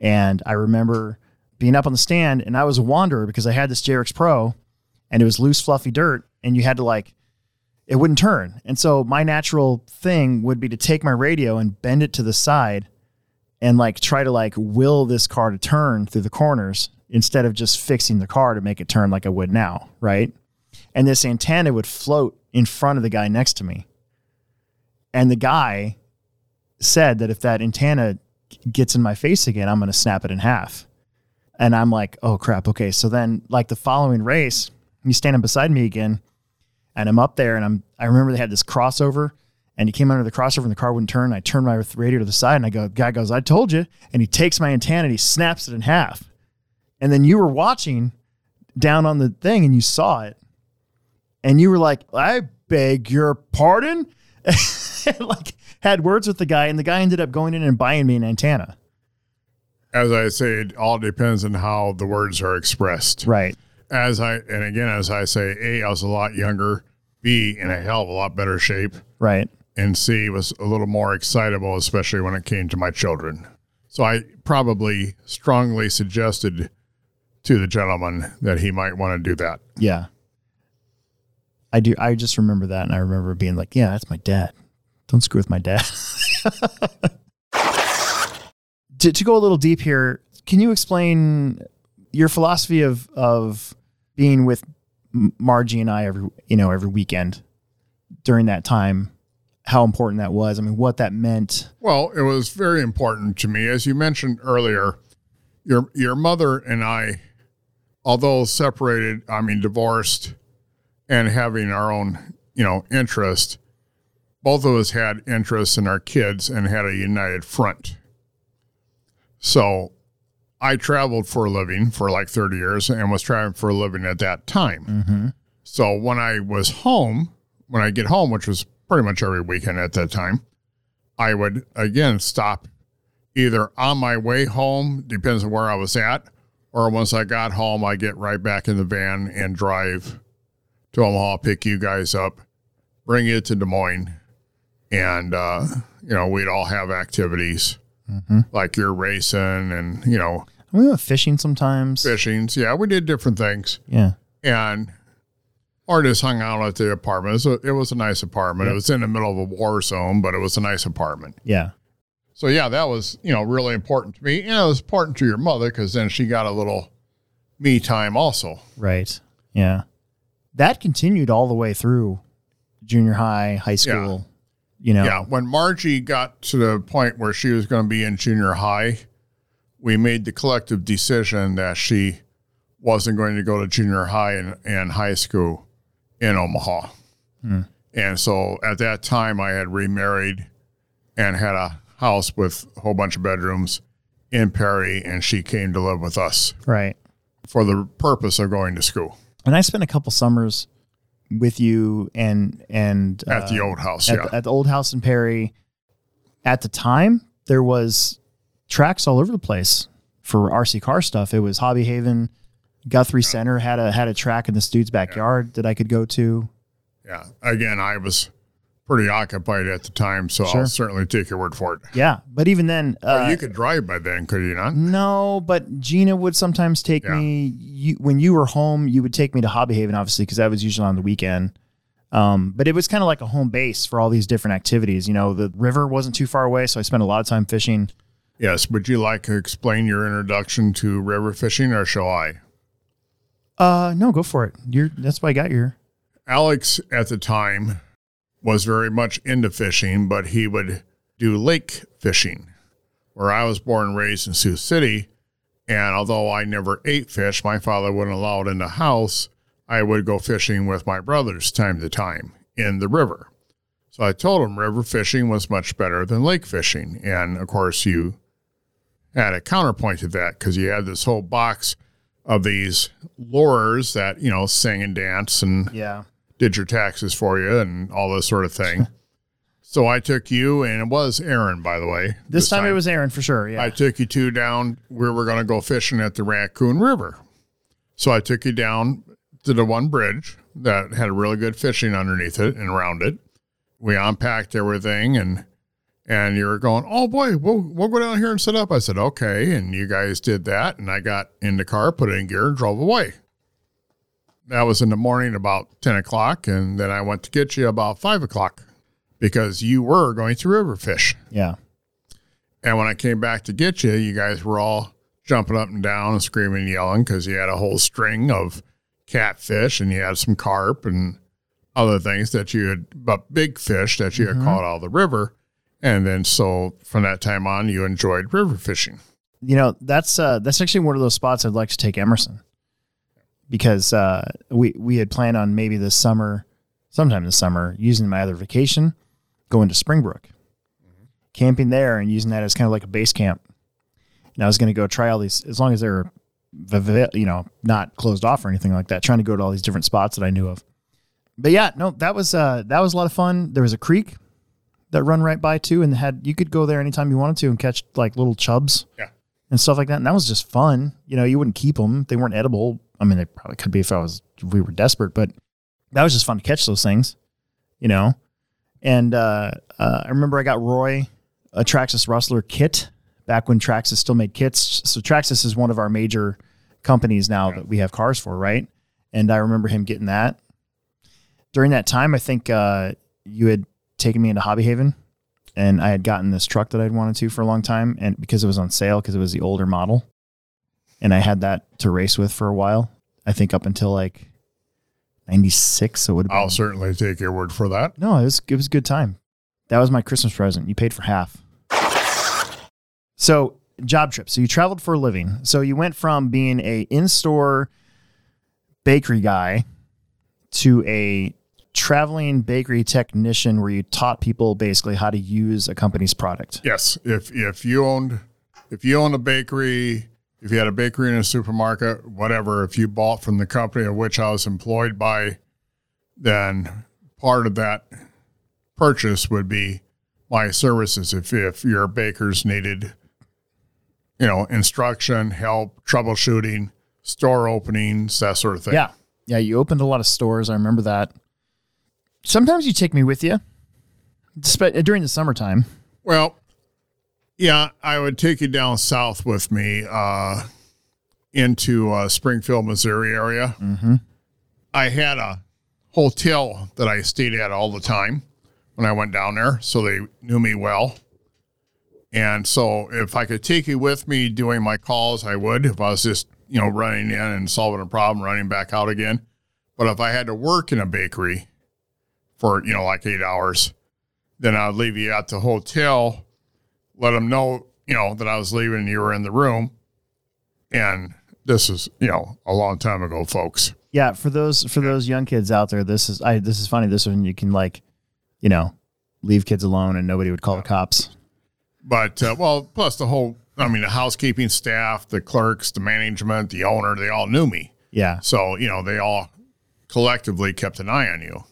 and I remember being up on the stand, and I was a wanderer because I had this JRX Pro, and it was loose, fluffy dirt, and you had to like it wouldn't turn. And so my natural thing would be to take my radio and bend it to the side and like try to like will this car to turn through the corners instead of just fixing the car to make it turn like I would now, right? And this antenna would float in front of the guy next to me. And the guy said that if that antenna gets in my face again, I'm going to snap it in half. And I'm like, oh crap. Okay. So then, like the following race, he's standing beside me again and I'm up there and I'm I remember they had this crossover and he came under the crossover and the car wouldn't turn. I turned my radio to the side and I go, guy goes, I told you. And he takes my antenna and he snaps it in half. And then you were watching down on the thing and you saw it. And you were like, I beg your pardon. like had words with the guy, and the guy ended up going in and buying me an antenna. As I say, it all depends on how the words are expressed. Right as I and again as I say, A, I was a lot younger, B, in a hell of a lot better shape. Right. And C was a little more excitable, especially when it came to my children. So I probably strongly suggested to the gentleman that he might want to do that. Yeah. I do I just remember that and I remember being like, Yeah, that's my dad. Don't screw with my dad. to, to go a little deep here, can you explain your philosophy of of being with Margie and I every you know every weekend during that time, how important that was. I mean, what that meant. Well, it was very important to me, as you mentioned earlier. Your your mother and I, although separated, I mean divorced, and having our own you know interest, both of us had interests in our kids and had a united front. So I traveled for a living for like 30 years and was traveling for a living at that time. Mm-hmm. So when I was home, when I get home, which was pretty much every weekend at that time, I would again stop either on my way home, depends on where I was at, or once I got home, I get right back in the van and drive to Omaha, pick you guys up, bring you to Des Moines, and uh, you know we'd all have activities mm-hmm. like you're racing and you know we went fishing sometimes. Fishings, yeah, we did different things. Yeah, and just hung out at the apartment. It was a, it was a nice apartment. Yep. It was in the middle of a war zone, but it was a nice apartment. Yeah. So yeah, that was you know really important to me, and it was important to your mother because then she got a little me time also. Right. Yeah. That continued all the way through junior high, high school. Yeah. You know. Yeah. When Margie got to the point where she was going to be in junior high, we made the collective decision that she wasn't going to go to junior high and, and high school in Omaha. Hmm. And so at that time, I had remarried and had a house with a whole bunch of bedrooms in Perry, and she came to live with us. Right. For the purpose of going to school. And I spent a couple summers with you and and at uh, the old house, at, yeah, the, at the old house in Perry. At the time, there was tracks all over the place for RC car stuff. It was Hobby Haven, Guthrie Center had a had a track in this dude's backyard yeah. that I could go to. Yeah. Again, I was pretty occupied at the time, so sure. I'll certainly take your word for it. Yeah, but even then, uh, you could drive by then, could you not? No, but Gina would sometimes take yeah. me. You, when you were home, you would take me to Hobby Haven, obviously, because that was usually on the weekend. Um, but it was kind of like a home base for all these different activities. You know, the river wasn't too far away, so I spent a lot of time fishing. Yes. Would you like to explain your introduction to river fishing or shall I? Uh, no, go for it. You're, that's why I got you here. Alex at the time was very much into fishing, but he would do lake fishing. Where I was born and raised in Sioux City, and although I never ate fish, my father wouldn't allow it in the house. I would go fishing with my brothers time to time in the river. So I told him river fishing was much better than lake fishing. And of course, you had a counterpoint to that because you had this whole box of these lures that you know sing and dance and yeah did your taxes for you and all this sort of thing. So I took you, and it was Aaron, by the way. This, time, it was Aaron for sure. Yeah. I took you two down where we're going to go fishing at the Raccoon River. So I took you down to the one bridge that had a really good fishing underneath it and around it. We unpacked everything and and you were going, oh boy, we'll we'll go down here and set up. I said okay, and you guys did that, and I got in the car, put it in gear, and drove away. That was in the morning about ten o'clock, and then I went to get you about five o'clock because you were going to river fish. yeah. And when I came back to get you, you guys were all jumping up and down and screaming and yelling because you had a whole string of catfish and you had some carp and other things that you had, but big fish that you had caught out of the river. And then so from that time on, you enjoyed river fishing. You know, that's uh that's actually one of those spots I'd like to take Emerson. Because uh we we had planned on maybe this summer, sometime this summer, using my other vacation, going to Springbrook. Camping there and using that as kind of like a base camp. And I was going to go try all these as long as they're you know, not closed off or anything like that, trying to go to all these different spots that I knew of. But yeah, no, that was uh that was a lot of fun. There was a creek that run right by too and had you could go there anytime you wanted to and catch like little chubs Yeah. and stuff like that. And that was just fun. You know, you wouldn't keep them; they weren't edible. I mean, it probably could be if I was if we were desperate, but that was just fun to catch those things. You know, and uh, uh, I remember I got Roy a Traxxas Rustler kit back when Traxxas still made kits. So Traxxas is one of our major companies now that we have cars for, right? And I remember him getting that. During that time, I think uh, you had taken me into Hobby Haven and I had gotten this truck that I'd wanted to for a long time, and because it was on sale, because it was the older model, and I had that to race with for a while. I think up until like '96, so it would I'll been. certainly take your word for that. No, it was it was a good time. That was my Christmas present. You paid for half. So job trip. So you traveled for a living. So you went from being a in-store bakery guy to a traveling bakery technician where you taught people basically how to use a company's product. Yes, if if you owned if you owned a bakery, if you had a bakery in a supermarket, whatever, if you bought from the company of which I was employed by, then part of that purchase would be my services. If if your bakers needed, you know, instruction, help, troubleshooting, store openings, that sort of thing. Yeah. Yeah, you opened a lot of stores. I remember that. Sometimes you take me with you despite, during the summertime. Well, yeah, I would take you down south with me uh, into uh, Springfield, Missouri area. Mm-hmm. I had a hotel that I stayed at all the time when I went down there, so they knew me well. And so, if I could take you with me doing my calls, I would. If I was just, you know, running in and solving a problem, running back out again. But if I had to work in a bakery for, you know, like eight hours, then I'd leave you at the hotel, let them know, you know, that I was leaving and you were in the room. And this is, you know, a long time ago, folks. Yeah, for those for those young kids out there, this is I this is funny. This one you can like, you know, leave kids alone and nobody would call the cops. But uh, well, plus the whole, I mean, the housekeeping staff, the clerks, the management, the owner, they all knew me. Yeah. So, you know, they all collectively kept an eye on you.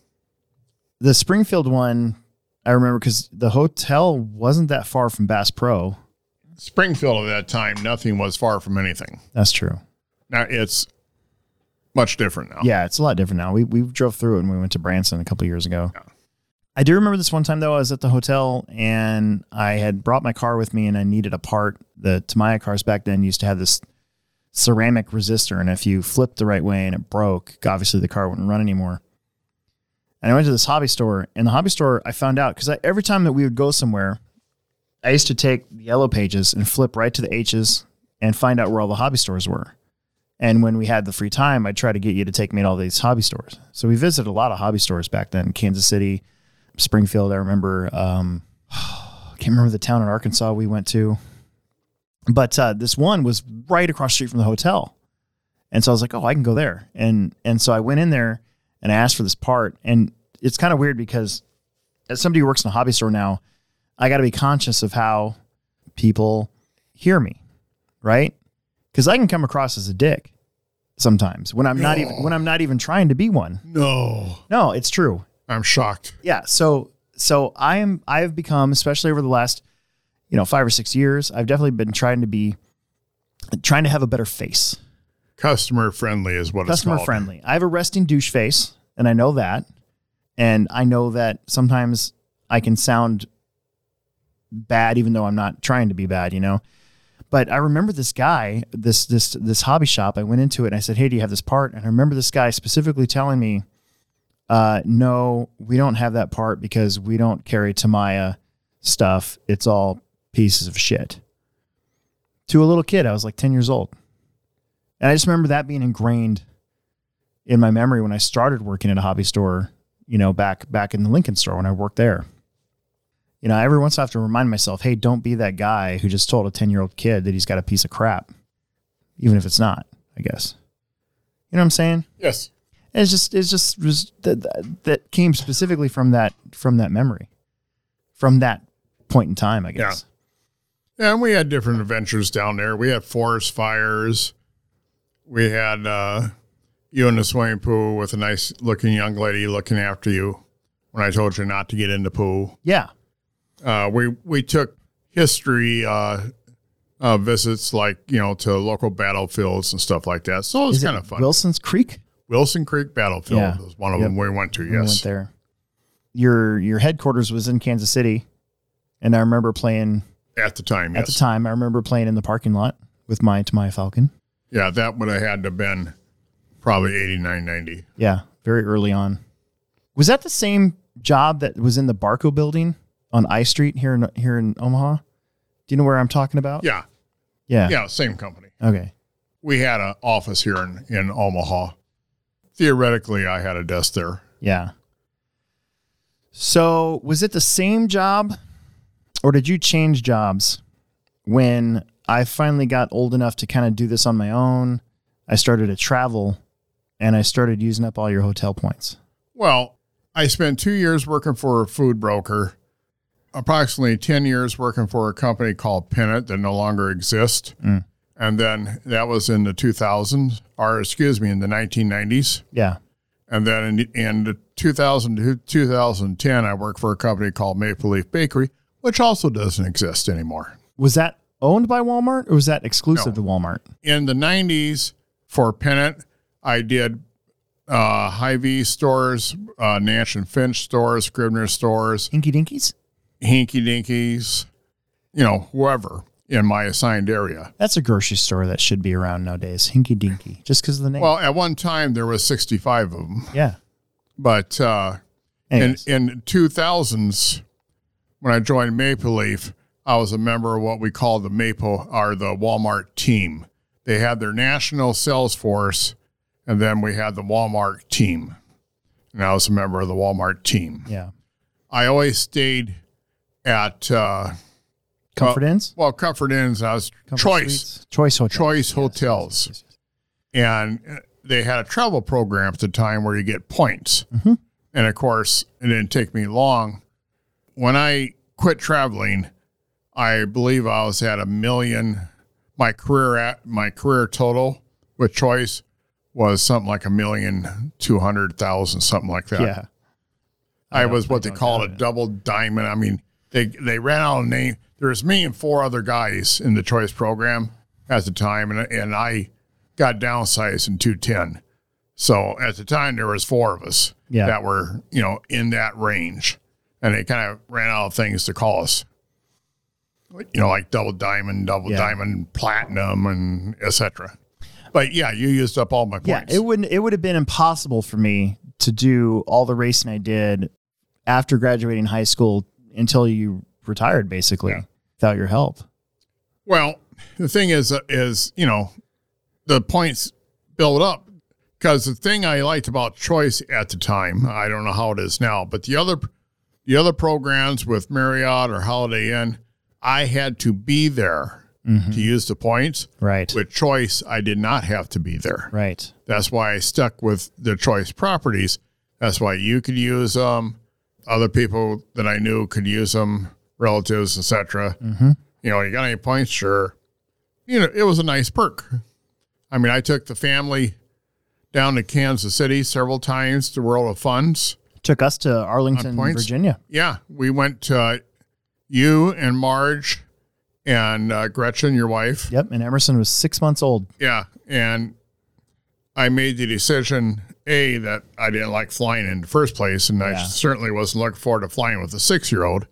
The Springfield one, I remember because the hotel wasn't that far from Bass Pro. Springfield at that time, nothing was far from anything. That's true. Now it's much different now. Yeah, it's a lot different now. We we drove through it when we went to Branson a couple years ago. I do remember this one time though. I was at the hotel and I had brought my car with me and I needed a part. The Tamiya cars back then used to have this ceramic resistor, and if you flipped the right way and it broke, obviously the car wouldn't run anymore. And I went to this hobby store, and the hobby store I found out because every time that we would go somewhere, I used to take the yellow pages and flip right to the H's and find out where all the hobby stores were. And when we had the free time, I'd try to get you to take me to all these hobby stores. So we visited a lot of hobby stores back then, Kansas City, Springfield. I remember, um, I can't remember the town in Arkansas we went to, but uh, this one was right across the street from the hotel. And so I was like, oh, I can go there. And and so I went in there and I asked for this part. And it's kind of weird because as somebody who works in a hobby store now, I got to be conscious of how people hear me, right? Because I can come across as a dick sometimes when I'm not even when I'm not even trying to be one. No, No, it's true. I'm shocked. Yeah. So so I am I have become, especially over the last, you know, five or six years, I've definitely been trying to be trying to have a better face. Customer friendly is what Customer it's called. Customer friendly. I have a resting douche face, and I know that. And I know that sometimes I can sound bad even though I'm not trying to be bad, you know. But I remember this guy, this this this hobby shop. I went into it and I said, "Hey, do you have this part?" And I remember this guy specifically telling me, uh, "No, we don't have that part because we don't carry Tamiya stuff. It's all pieces of shit." To a little kid, I was like ten years old, and I just remember that being ingrained in my memory when I started working at a hobby store. You know, back back in the Lincoln store when I worked there you know, every once I have to remind myself, hey, don't be that guy who just told a 10 year old kid that he's got a piece of crap, even if it's not, I guess. You know what I'm saying? Yes. And it's just, it's just, was that, that, that came specifically from that, from that memory, from that point in time, I guess. Yeah, and we had different adventures down there. We had forest fires. We had uh, you in the swimming pool with a nice looking young lady looking after you when I told you not to get in the pool. Yeah. Uh, we we took history uh, uh, visits, like you know, to local battlefields and stuff like that. So it was kind of fun. Wilson's Creek? Wilson Creek Battlefield Yeah. was one of Yep. them we went to. when we went Yes, there. Your, your headquarters was in Kansas City. And I remember playing at the time. at Yes, the time, I remember playing in the parking lot with my, to my Falcon. Yeah, that would have had to have been probably 89, 90. Yeah, very early on. Was that the same job that was in the Barco building on I Street here in here in Omaha? Do you know where I'm talking about? Yeah, Yeah. yeah, same company. Okay. we had an office here in, in Omaha. Theoretically, I had a desk there. Yeah. So was it the same job or did you change jobs when I finally got old enough to kind of do this on my own? I started to travel and I started using up all your hotel points. Well, I spent two years working for a food broker, approximately 10 years working for a company called Pennant that no longer exists. Mm. And then that was in the 2000s, or excuse me, in the 1990s. Yeah. And then in, in 2000 to 2010, I worked for a company called Maple Leaf Bakery, which also doesn't exist anymore. Was that owned by Walmart or was that exclusive No. to Walmart? in the 90s for Pennant, I did uh, Hy-Vee stores, uh, Nash and Finch stores, Scribner stores, Hinky Dinkies? Hinky Dinkies, you know, whoever in my assigned area. That's a grocery store that should be around nowadays. Hinky Dinky, just because of the name. Well, at one time there was 65 of them, yeah. but uh, in in 2000s when I joined Maple Leaf, I was a member of what we call the Maple or the Walmart team. They had their national sales force, and then we had the Walmart team. And I was a member of the Walmart team. yeah. I always stayed at uh, Comfort Inns? well Comfort Inns. I was Comfort Choice Suites? Choice Hotel. Choice Hotels. Yes, yes, yes. and they had a travel program at the time where you get points. Mm-hmm. And of course, it didn't take me long. When I quit traveling, I believe I was at a million. My career at my career total with choice was something like a million two hundred thousand, something like that. Yeah. I don't- was I what they call doubt a double diamond. I mean, they they ran out of name. There's me and four other guys in the choice program at the time, and and I got downsized in 210. So at the time, there was four of us Yeah. that were you know in that range, and they kind of ran out of things to call us. You know, like double diamond, double Yeah. diamond, platinum, and etc. But yeah, you used up all my points. Yeah, it wouldn't. It would have been impossible for me to do all the racing I did after graduating high school until you retired, basically, Yeah. without your help. Well, the thing is, is you know, the points build up because the thing I liked about Choice at the time, I don't know how it is now, but the other, the other programs with Marriott or Holiday Inn, I had to be there Mm-hmm. to use the points. Right. With Choice, I did not have to be there. Right. That's why I stuck with the Choice properties. That's why you could use them. Other people that I knew could use them, relatives, etc. Mm-hmm. You know, you got any points? Sure. You know, it was a nice perk. I mean, I took the family down to Kansas City several times to Worlds of Fun Took us to Arlington? Virginia. Yeah, we went to uh, you and Marge and uh, Gretchen, your wife. Yep. And Emerson was six months old. Yeah, and I made the decision a that I didn't like flying in the first place, and I certainly wasn't looking forward to flying with a six year old.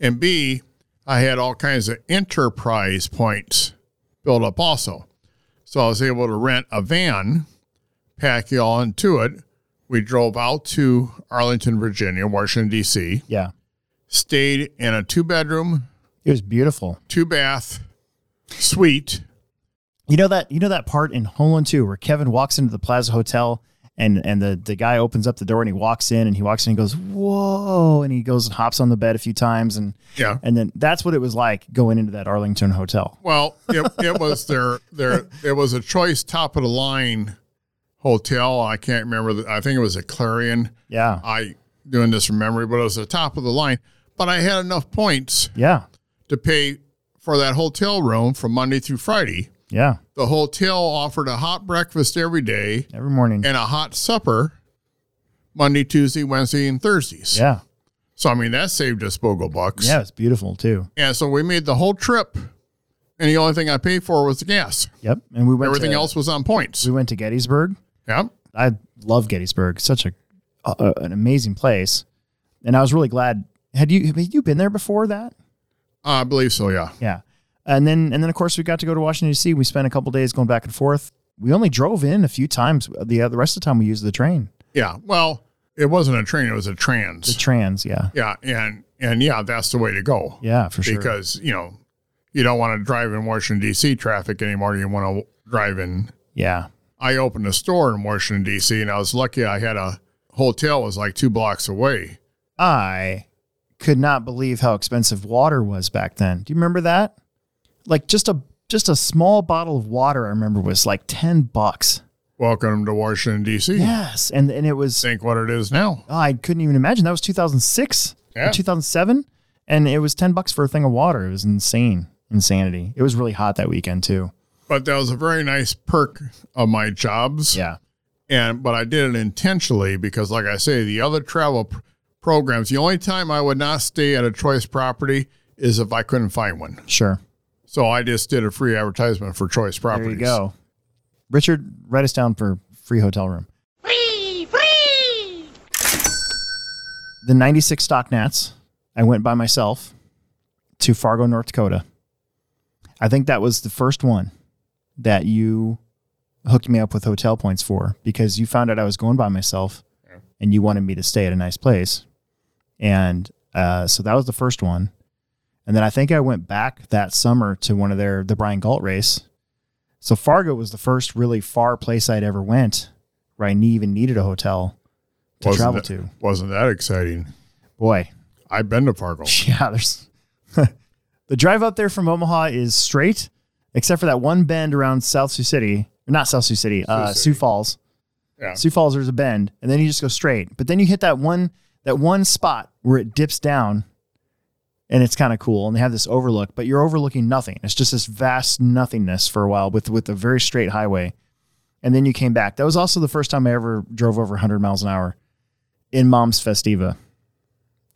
And b I had all kinds of enterprise points built up also, so I was able to rent a van, pack you all into it. We drove out to Arlington, Virginia, Washington D.C. Yeah. Stayed in a two bedroom, It was beautiful. two bath suite. You know that you know that part in Home Alone 2 where Kevin walks into the Plaza Hotel and and the, the guy opens up the door and he walks in and he walks in and goes, Whoa, and he goes and hops on the bed a few times and Yeah. and then that's what it was like going into that Arlington hotel. Well, it, it was their their it was a choice top of the line hotel. I can't remember. The, I think it was a Clarion. Yeah. I doing this from memory, but it was the top of the line. But I had enough points Yeah. to pay for that hotel room from Monday through Friday. Yeah. The hotel offered a hot breakfast every day Every morning. and a hot supper Monday, Tuesday, Wednesday, and Thursdays. Yeah. So I mean that saved us bogo bucks. Yeah, it's beautiful too. Yeah, so we made the whole trip, and the only thing I paid for was the gas. Yep. And we went Everything to, else was on points. we went to Gettysburg. Yep, I love Gettysburg. Such a, a an amazing place. And I was really glad. Had you had you been there before that? I believe so. Yeah. Yeah. And then and then of course we got to go to Washington D.C. We spent a couple days going back and forth. We only drove in a few times. The uh, the rest of the time we used the train, Yeah. Well, it wasn't a train; it was a trans. the trans. trans. Yeah. yeah, and and yeah, that's the way to go Yeah, for sure. because you know you don't want to drive in Washington D.C. traffic anymore. You want to drive in. yeah. I opened a store in Washington D.C. and I was lucky. I had a hotel was like two blocks away. I could not believe how expensive water was back then. Do you remember that? Like just a just a small bottle of water I remember was like 10 bucks. Welcome to Washington D.C. Yes. And and it was Think what it is now. oh, I couldn't even imagine. That was 2006 Yeah. or 2007 and it was 10 bucks for a thing of water. It was insane. Insanity. It was really hot that weekend too. But that was a very nice perk of my jobs. Yeah. and but I did it intentionally because, like I say, the other travel pr- programs, the only time I would not stay at a choice property is if I couldn't find one. Sure. So I just did a free advertisement for choice properties. There you go. Richard, write us down for free hotel room. Free, free! The 96 stock Nats, I went by myself to Fargo, North Dakota. I think that was the first one that you hooked me up with hotel points for because you found out I was going by myself and you wanted me to stay at a nice place. And uh, so that was the first one. And then I think I went back that summer to one of their, the Brian Galt race. So Fargo was the first really far place I'd ever went where I ne- even needed a hotel to Wasn't travel that- to. Wasn't that exciting? Boy, I've been to Fargo. yeah, there's the drive up there from Omaha is straight, except for that one bend around South Sioux City, not South Sioux City, uh, City. Sioux Falls. Yeah. Sioux Falls, there's a bend, and then you just go straight. But then you hit that one that one spot where it dips down, and it's kind of cool. And they have this overlook, but you're overlooking nothing. It's just this vast nothingness for a while with with a very straight highway. And then you came back. That was also the first time I ever drove over 100 miles an hour in Mom's Festiva,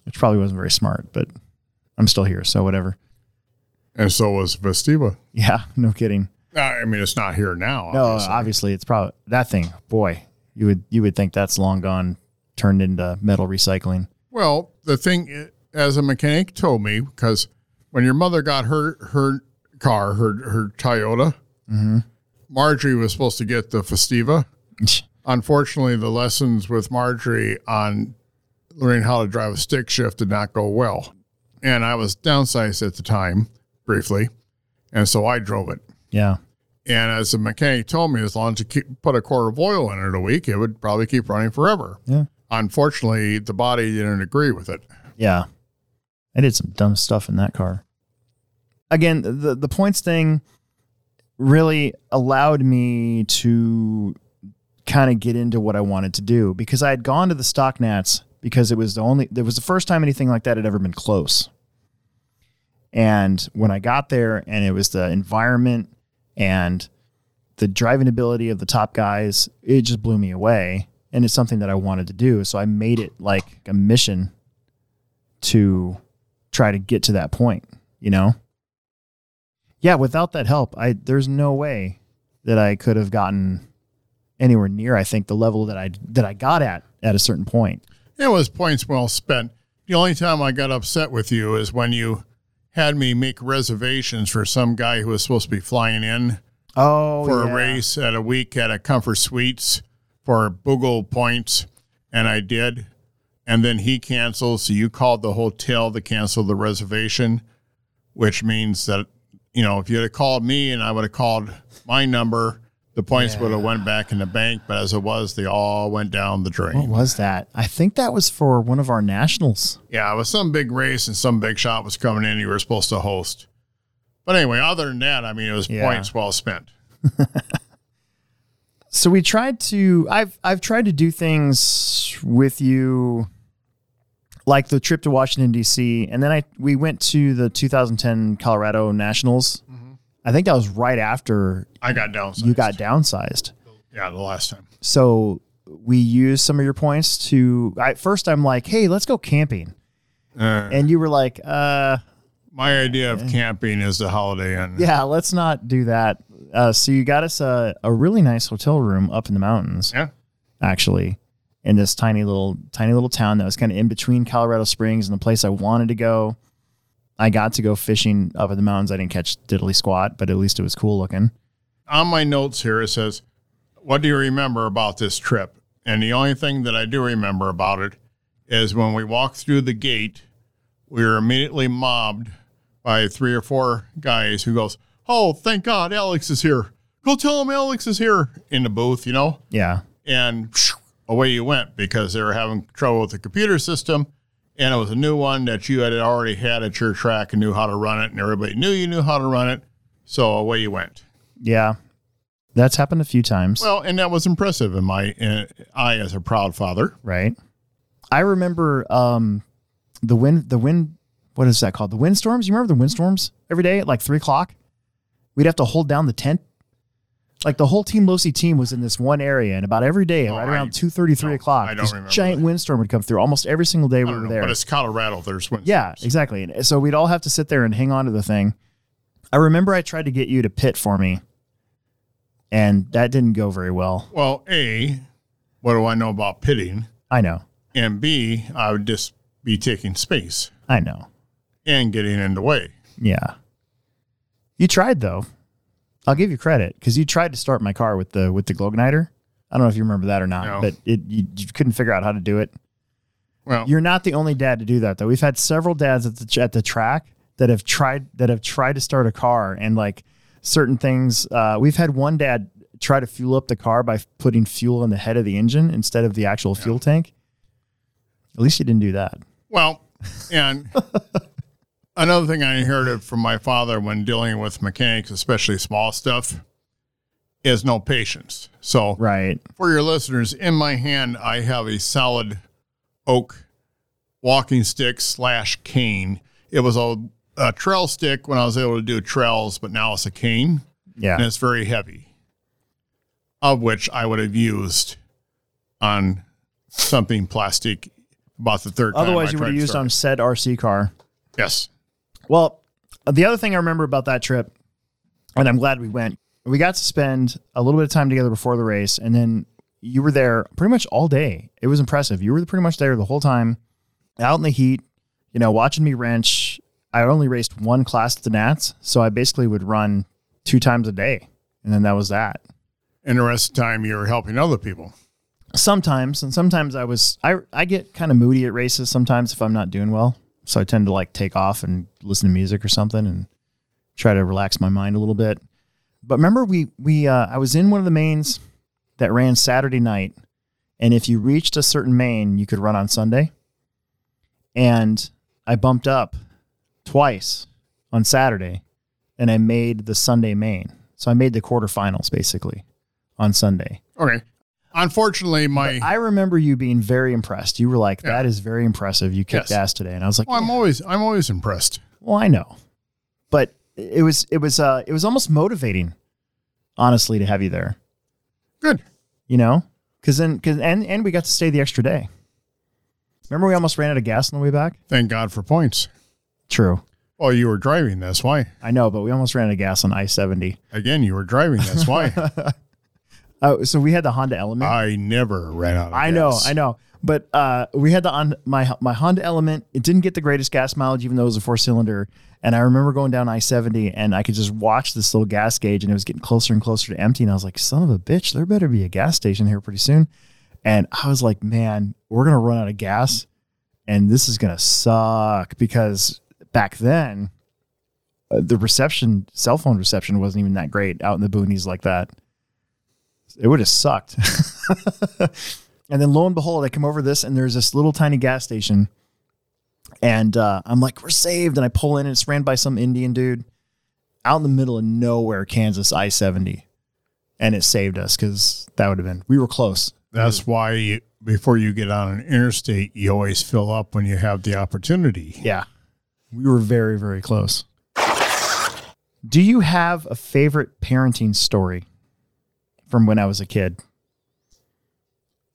which probably wasn't very smart, but I'm still here, so whatever. And so was festiva Yeah, no kidding. Uh, I mean, it's not here now. No, obviously. obviously it's probably that thing. Boy, you would you would think that's long gone, turned into metal recycling. Well, the thing, as a mechanic told me, because when your mother got her her car, her her Toyota, mm-hmm. Marjorie was supposed to get the Festiva. Unfortunately, the lessons with Marjorie on learning how to drive a stick shift did not go well, and I was downsized at the time briefly, and so I drove it. Yeah, And as the mechanic told me, as long as you keep, put a quart of oil in it a week, it would probably keep running forever. Yeah. Unfortunately, the body didn't agree with it. yeah. I did some dumb stuff in that car. Again, the the points thing really allowed me to kind of get into what I wanted to do because I had gone to the stock nats because it was the only it was the first time anything like that had ever been close. And when I got there and it was the environment and the driving ability of the top guys, it just blew me away. And it's something that I wanted to do. So I made it like a mission to try to get to that point, you know? Yeah, without that help, I there's no way that I could have gotten anywhere near I think the level that I that I got at at a certain point. It was points well spent. The only time I got upset with you is when you had me make reservations for some guy who was supposed to be flying in Oh, for yeah. a race at a week at a Comfort Suites for Boogle points, and I did. And then he canceled, so you called the hotel to cancel the reservation, which means that you know if you had called me and I would have called my number, the points would have went back in the bank. But as it was, they all went down the drain. What was that? I think that was for one of our nationals. Yeah, it was some big race and some big shot was coming in. You were supposed to host. But anyway, other than that, I mean, it was Yeah. points well spent. so we tried to I've I've tried to do things with you like the trip to Washington DC and then I we went to the 2010 Colorado Nationals. I think that was right after I got downsized. you got downsized. yeah the last time. So we used some of your points to I first I'm like, "Hey, let's go camping." Uh, And you were like, "Uh, my idea of camping is the Holiday Inn. yeah, let's not do that." Uh, so you got us a, a really nice hotel room up in the mountains. Yeah. actually in this tiny little tiny little town that was kind of in between Colorado Springs and the place I wanted to go. I got to go fishing up in the mountains. I didn't catch diddly squat, but at least it was cool looking. On my notes here, it says, "What do you remember about this trip?" And the only thing that I do remember about it is when we walked through the gate, we were immediately mobbed by three or four guys who goes, "Oh, thank God, Alex is here. Go tell him Alex is here." In the booth, you know. Yeah. and phew, away you went because they were having trouble with the computer system. And it was a new one that you had already had at your track and knew how to run it, and everybody knew you knew how to run it. So away you went. Yeah. That's happened a few times. Well, and that was impressive in my uh, I as a proud father. right. I remember um the wind the wind what is that called? The windstorms? You remember the windstorms every day at like three o'clock? We'd have to hold down the tent. Like the whole Team Losi team was in this one area, and about every day, Oh, right I- around two thirty, three o'clock, I don't this remember giant that. windstorm would come through almost every single day we were know, there. but it's Colorado. There's windstorms. Yeah, exactly. And so we'd all have to sit there and hang on to the thing. I remember I tried to get you to pit for me, and that didn't go very well. Well, a, what do I know about pitting? I know. And b, I would just be taking space I know. and getting in the way. Yeah. You tried though. I'll give you credit because you tried to start my car with the with the glow igniter. I don't know if you remember that or not, No. but it you, you couldn't figure out how to do it. Well, You're not the only dad to do that though. We've had several dads at the at the track that have tried that have tried to start a car and like certain things. Uh, we've had one dad try to fuel up the car by putting fuel in the head of the engine instead of the actual fuel tank. At least you didn't do that. Well, and another thing I inherited from my father when dealing with mechanics, especially small stuff, is no patience. So, Right. for your listeners, in my hand, I have a solid oak walking stick slash cane. It was a, a trail stick when I was able to do trails, but now it's a cane Yeah, and it's very heavy, of which I would have used on something plastic about the third. Otherwise, you would have used on said RC car. Yes. Well, the other thing I remember about that trip, and I'm glad we went, we got to spend a little bit of time together before the race, and then you were there pretty much all day. It was impressive. You were pretty much there the whole time, out in the heat, you know, watching me wrench. I only raced one class at the Nats, so I basically would run two times a day, and then that was that. And the rest of the time, you're helping other people. Sometimes, and sometimes I was I I get kind of moody at races sometimes if I'm not doing well. So I tend to like take off and listen to music or something and try to relax my mind a little bit. But remember we we uh, I was in one of the mains that ran Saturday night, and if you reached a certain main, you could run on Sunday. And I bumped up twice on Saturday, and I made the Sunday main. So I made the quarterfinals basically on Sunday. Okay. Unfortunately, my I remember you being very impressed. You were like, Yeah. "That is very impressive. You kicked Yes. ass today." And I was like, well, I'm always I'm always impressed. "Well, I know," but it was it was uh it was almost motivating, honestly, to have you there. Good. You know, Because then, cause, and and we got to stay the extra day. Remember, we almost ran out of gas on the way back. Thank God for points. True, Well, you were driving. That's why. I know, but we almost ran out of gas on I seventy. Again, you were driving. That's why. Oh, so we had the Honda Element. I never ran out of I know. I know. But uh, we had the on my my Honda Element. It didn't get the greatest gas mileage, even though it was a four cylinder. And I remember going down I seventy, and I could just watch this little gas gauge, and it was getting closer and closer to empty. And I was like, "Son of a bitch, there better be a gas station here pretty soon." And I was like, "Man, we're gonna run out of gas, and this is gonna suck." Because back then, uh, the reception, cell phone reception, wasn't even that great out in the boonies like that. It would have sucked. And then lo and behold, I come over this and there's this little tiny gas station. And uh, I'm like, we're saved. And I pull in and it's ran by some Indian dude out in the middle of nowhere, Kansas I 70. And it saved us because that would have been, we were close. That's why you, before you get on an interstate, you always fill up when you have the opportunity. Yeah. We were very, very close. Do you have a favorite parenting story from when I was a kid?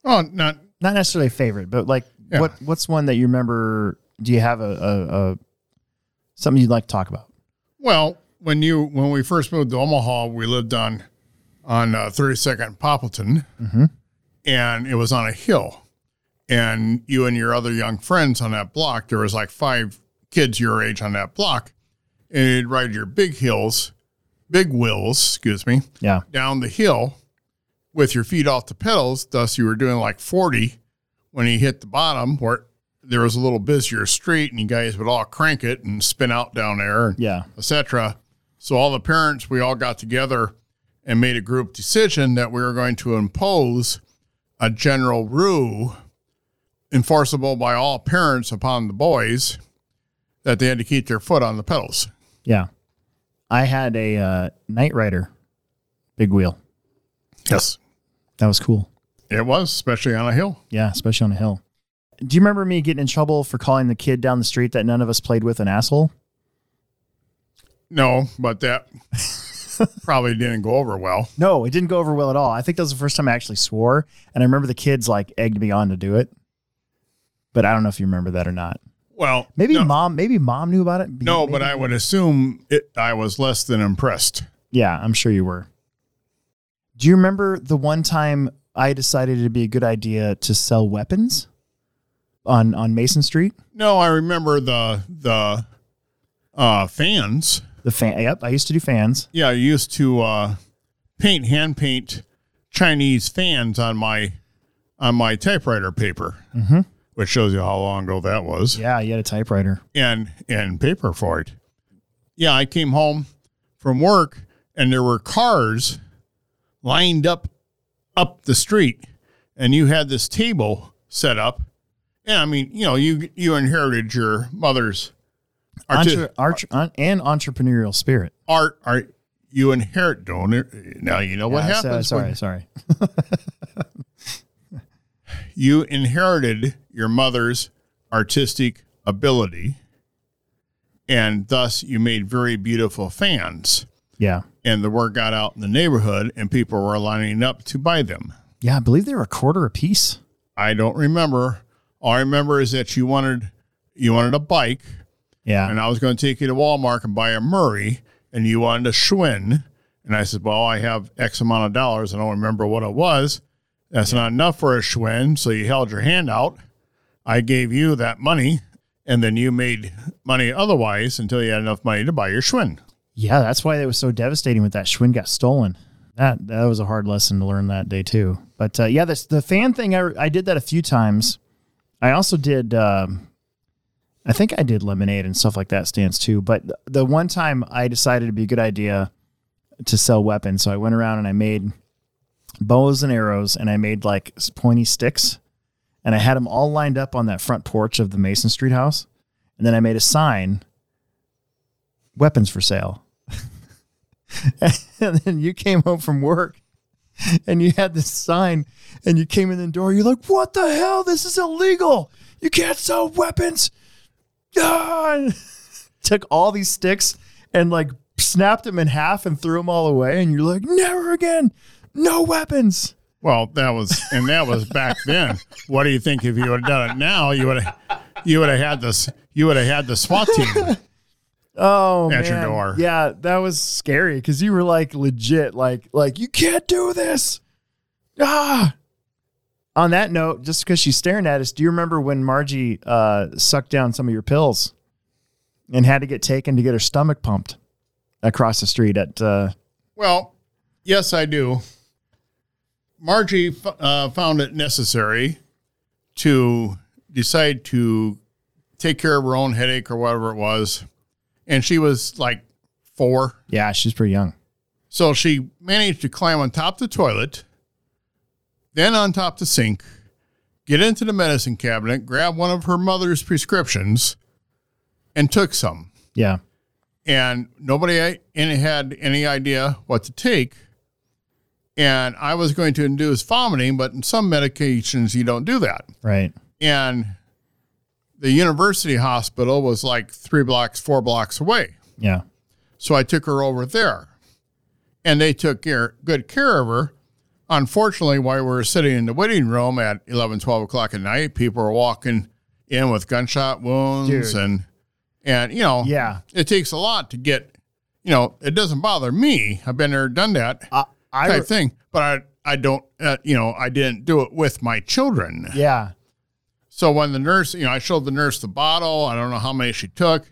Oh, not Not necessarily a favorite, but like Yeah. what what's one that you remember? Do you have a, a, a something you'd like to talk about? well. When you when we first moved to Omaha, we lived on on uh, 32nd Poppleton, and it was on a hill. And you and your other young friends on that block, there was like five kids your age on that block, and you'd ride your big hills, big wheels, excuse me, Yeah. down the hill with your feet off the pedals. Thus, you were doing like 40 when you hit the bottom where there was a little busier street and you guys would all crank it and spin out down there, and Yeah. etc. So, all the parents, we all got together and made a group decision that we were going to impose a general rule enforceable by all parents upon the boys that they had to keep their foot on the pedals. Yeah. I had a uh, Knight Rider big wheel. Yes. That was cool. It was, especially on a hill. Yeah, especially on a hill. Do you remember me getting in trouble for calling the kid down the street that none of us played with an asshole? No, but that probably didn't go over well. No, it didn't go over well at all. I think that was the first time I actually swore. And I remember the kids like egged me on to do it. But I don't know if you remember that or not. Well, Maybe no, mom, maybe mom knew about it. no, Maybe- but I would assume it. I was less than impressed. Yeah, I'm sure you were. Do you remember the one time I decided it'd be a good idea to sell weapons on on Mason Street? No, I remember the the uh, fans. The fan. Yep, I used to do fans. Yeah, I used to uh, paint hand paint Chinese fans on my on my typewriter paper, Mhm. which shows you how long ago that was. Yeah, you had a typewriter. and and paper for it. Yeah, I came home from work and there were cars lined up up the street and you had this table set up. And I mean, you know, you you inherited your mother's art, Entre, arch, un, and entrepreneurial spirit. art art you inherit don't it? now you know what Yeah, so- happens sorry, when sorry. you inherited your mother's artistic ability and thus you made very beautiful fans Yeah, and the word got out in the neighborhood and people were lining up to buy them. yeah. I believe they were a quarter a piece. I don't remember. All I remember is that you wanted you wanted a bike Yeah, and I was going to take you to Walmart and buy a Murray and you wanted a Schwinn. And I said, Well, I have X amount of dollars. And I don't remember what it was. That's not enough for a Schwinn. So you held your hand out. I gave you that money and then you made money otherwise until you had enough money to buy your Schwinn. Yeah. That's why it was so devastating when that Schwinn got stolen. That that was a hard lesson to learn that day too. But uh, yeah, this the fan thing. I I did that a few times. I also did. Um, I think I did lemonade and stuff like that stands too. But the one time I decided it'd be a good idea to sell weapons, so I went around and I made bows and arrows, and I made like pointy sticks, and I had them all lined up on that front porch of the Mason Street house, and then I made a sign, "Weapons for sale." and then you came home from work and you had this sign and you came in the door you're like what the hell this is illegal you can't sell weapons ah! Took all these sticks and like snapped them in half and threw them all away and you're like never again no weapons Well, that was and that was back then. What do you think if you would have done it now? You would have you would have had this you would have had the SWAT team. Oh At your man. door. Yeah, that was scary because you were like legit, like like you can't do this. Ah. On that note, just because she's staring at us, do you remember when Margie uh, sucked down some of your pills and had to get taken to get her stomach pumped across the street at? Uh, Well, yes, I do. Margie f- uh, found it necessary to decide to take care of her own headache or whatever it was. And she was like four. yeah, she's pretty young. So she managed to climb on top of the toilet, then on top of the sink, get into the medicine cabinet, grab one of her mother's prescriptions, and took some. Yeah, And nobody uh, any had any idea what to take. And I was going to induce vomiting, but in some medications, you don't do that. right. And the university hospital was like three blocks, four blocks away. Yeah, So I took her over there and they took care, good care of her. Unfortunately, while we were sitting in the waiting room at 11, 12 o'clock at night, people were walking in with gunshot wounds Dude. and, and, you know, yeah. it takes a lot to get, you know, it doesn't bother me. I've been there, done that I, I type thing, but I, I don't, uh, you know, I didn't do it with my children. yeah, So when the nurse, you know, I showed the nurse the bottle. I don't know how many she took.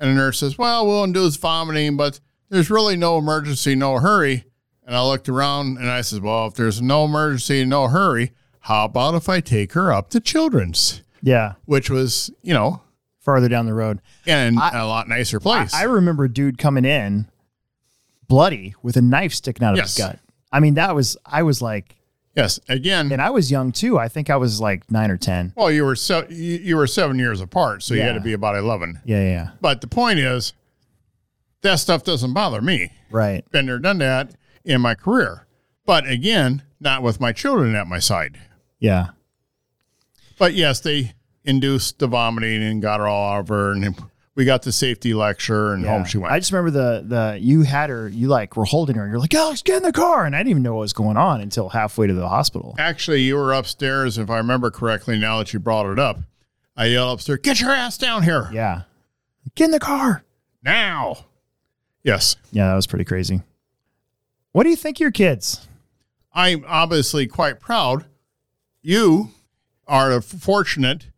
And the nurse says, well, we'll induce vomiting, but there's really no emergency, no hurry. And I looked around and I said, well, if there's no emergency, no hurry, how about if I take her up to children's, yeah. which was, you know, Farther down the road. and I- a lot nicer I, place. I remember a dude coming in bloody with a knife sticking out of Yes. his gut. I mean, that was, I was like, yes. Again, and I was young too. I think I was like nine or 10. well, you were, so you, you were seven years apart. So you had to be about 11. Yeah, yeah, yeah. But the point is, that stuff doesn't bother me. Right. been there, done that in my career. But again, not with my children at my side. Yeah. But yes, they induced the vomiting and got her all over. And we got the safety lecture and Yeah. home she went. I just remember the the you had her, you like were holding her. And you're like, Alex, get in the car, and I didn't even know what was going on until halfway to the hospital. Actually, you were upstairs, if I remember correctly, now that you brought it up. I yelled upstairs, get your ass down here Yeah, get in the car. now. Yes. Yeah, that was pretty crazy. What do you think of your kids? I'm obviously quite proud. You are fortunate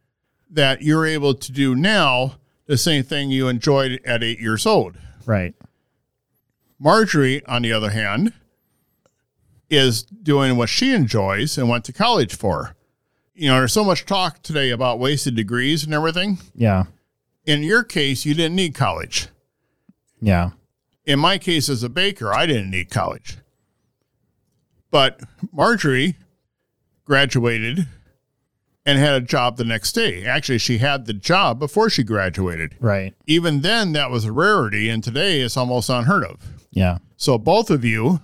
that you're able to do now the same thing you enjoyed at eight years old. Right. Marjorie, on the other hand, is doing what she enjoys and went to college for. You know, there's so much talk today about wasted degrees and everything. Yeah. In your case, you didn't need college. Yeah. In my case, as a baker, I didn't need college. But Marjorie graduated and had a job the next day. Actually, she had the job before she graduated. Right. Even then, that was a rarity, and today it's almost unheard of. Yeah. So both of you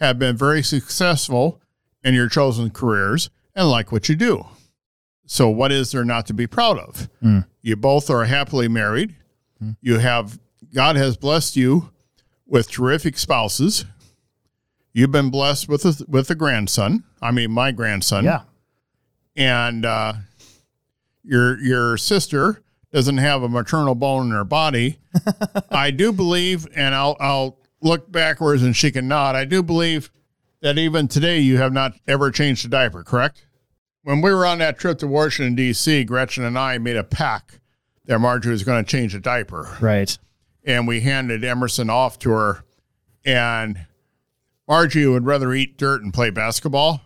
have been very successful in your chosen careers and like what you do. So what is there not to be proud of? Mm. You both are happily married. You have God has blessed you with terrific spouses. You've been blessed with a, with a grandson. I mean, my grandson Yeah. And uh, your your sister doesn't have a maternal bone in her body. I do believe, and I'll I'll look backwards and she can nod. I do believe that even today you have not ever changed a diaper. Correct? When we were on that trip to Washington D.C., Gretchen and I made a pact that Marjorie was going to change a diaper, Right. and we handed Emerson off to her, and Margie would rather eat dirt and play basketball,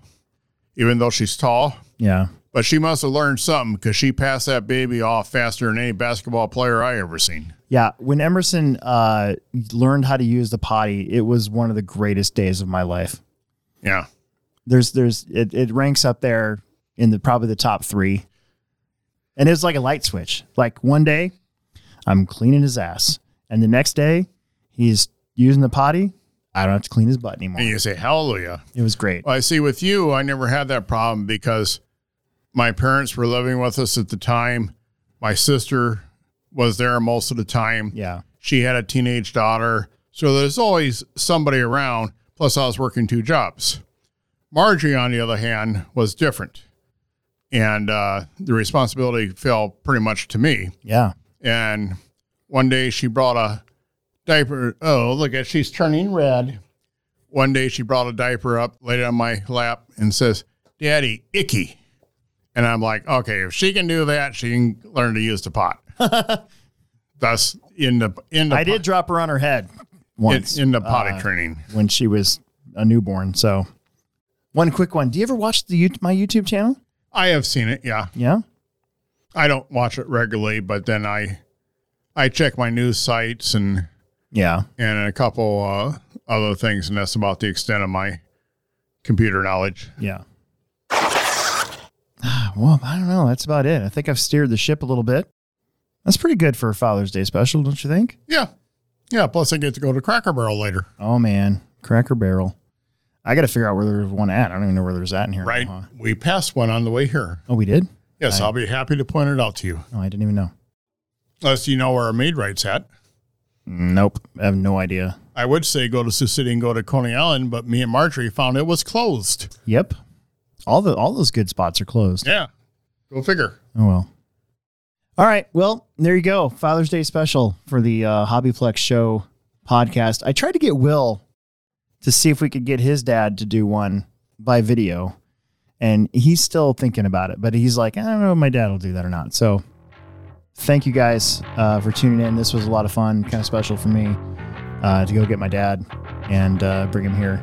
even though she's tall. Yeah. But she must have learned something because she passed that baby off faster than any basketball player I ever seen. Yeah. When Emerson uh, learned how to use the potty, it was one of the greatest days of my life. Yeah. There's, there's, it, it ranks up there in the probably the top three. And it's like a light switch. Like one day, I'm cleaning his ass, and the next day, he's using the potty. I don't have to clean his butt anymore. And you say, Hallelujah. It was great. Well, I see with you, I never had that problem because my parents were living with us at the time. My sister was there most of the time. Yeah. She had a teenage daughter. So there's always somebody around. Plus, I was working two jobs. Margie, on the other hand, was different. And uh, the responsibility fell pretty much to me. Yeah. And one day she brought a diaper. Oh, look at she's turning red. One day she brought a diaper up, laid it on my lap, and says, "Daddy, icky." And I'm like, okay, if she can do that, she can learn to use the pot. Thus, in the in the I did drop her on her head once in, in the potty uh, training. when she was a newborn. So, one quick one. Do you ever watch the my YouTube channel? I have seen it. Yeah, Yeah. I don't watch it regularly, but then I I check my news sites and Yeah. and a couple uh, other things, and that's about the extent of my computer knowledge. Yeah. Well, I don't know. That's about it. I think I've steered the ship a little bit. That's pretty good for a Father's Day special, don't you think? Yeah, yeah. Plus, I get to go to Cracker Barrel later. Oh man, Cracker Barrel. I got to figure out where there's one at. I don't even know where there's at in here. Right, Huh? we passed one on the way here. Oh, we did. Yes, I- I'll be happy to point it out to you. Oh, I didn't even know. Unless you know where our Maid-Rite's at. Nope. I have no idea. I would say go to Sioux City and go to Coney Island, but me and Marjorie found it was closed. Yep. All the all those good spots are closed. Yeah, go figure. Oh well. All right. Well, there you go. Father's Day special for the uh, Hobbyplex Show podcast. I tried to get Will to see if we could get his dad to do one by video, and he's still thinking about it. But he's like, I don't know if my dad will do that or not. So, thank you guys uh, for tuning in. This was a lot of fun, kind of special for me uh, to go get my dad and uh, bring him here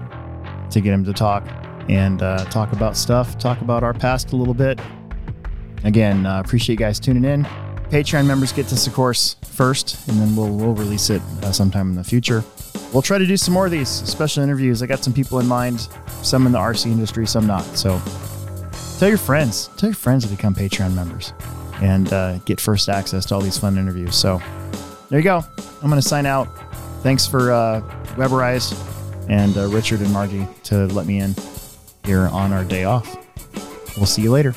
to get him to talk and uh, talk about stuff, talk about our past a little bit. Again, uh, appreciate you guys tuning in. Patreon members get this, of course, first, and then we'll we'll release it uh, sometime in the future. We'll try to do some more of these special interviews. I got some people in mind, some in the RC industry, some not. So tell your friends, tell your friends to become Patreon members and uh, get first access to all these fun interviews. So there you go. I'm going to sign out. Thanks for uh, Weberize and uh, Richard and Margie to let me in here on our day off. We'll see you later.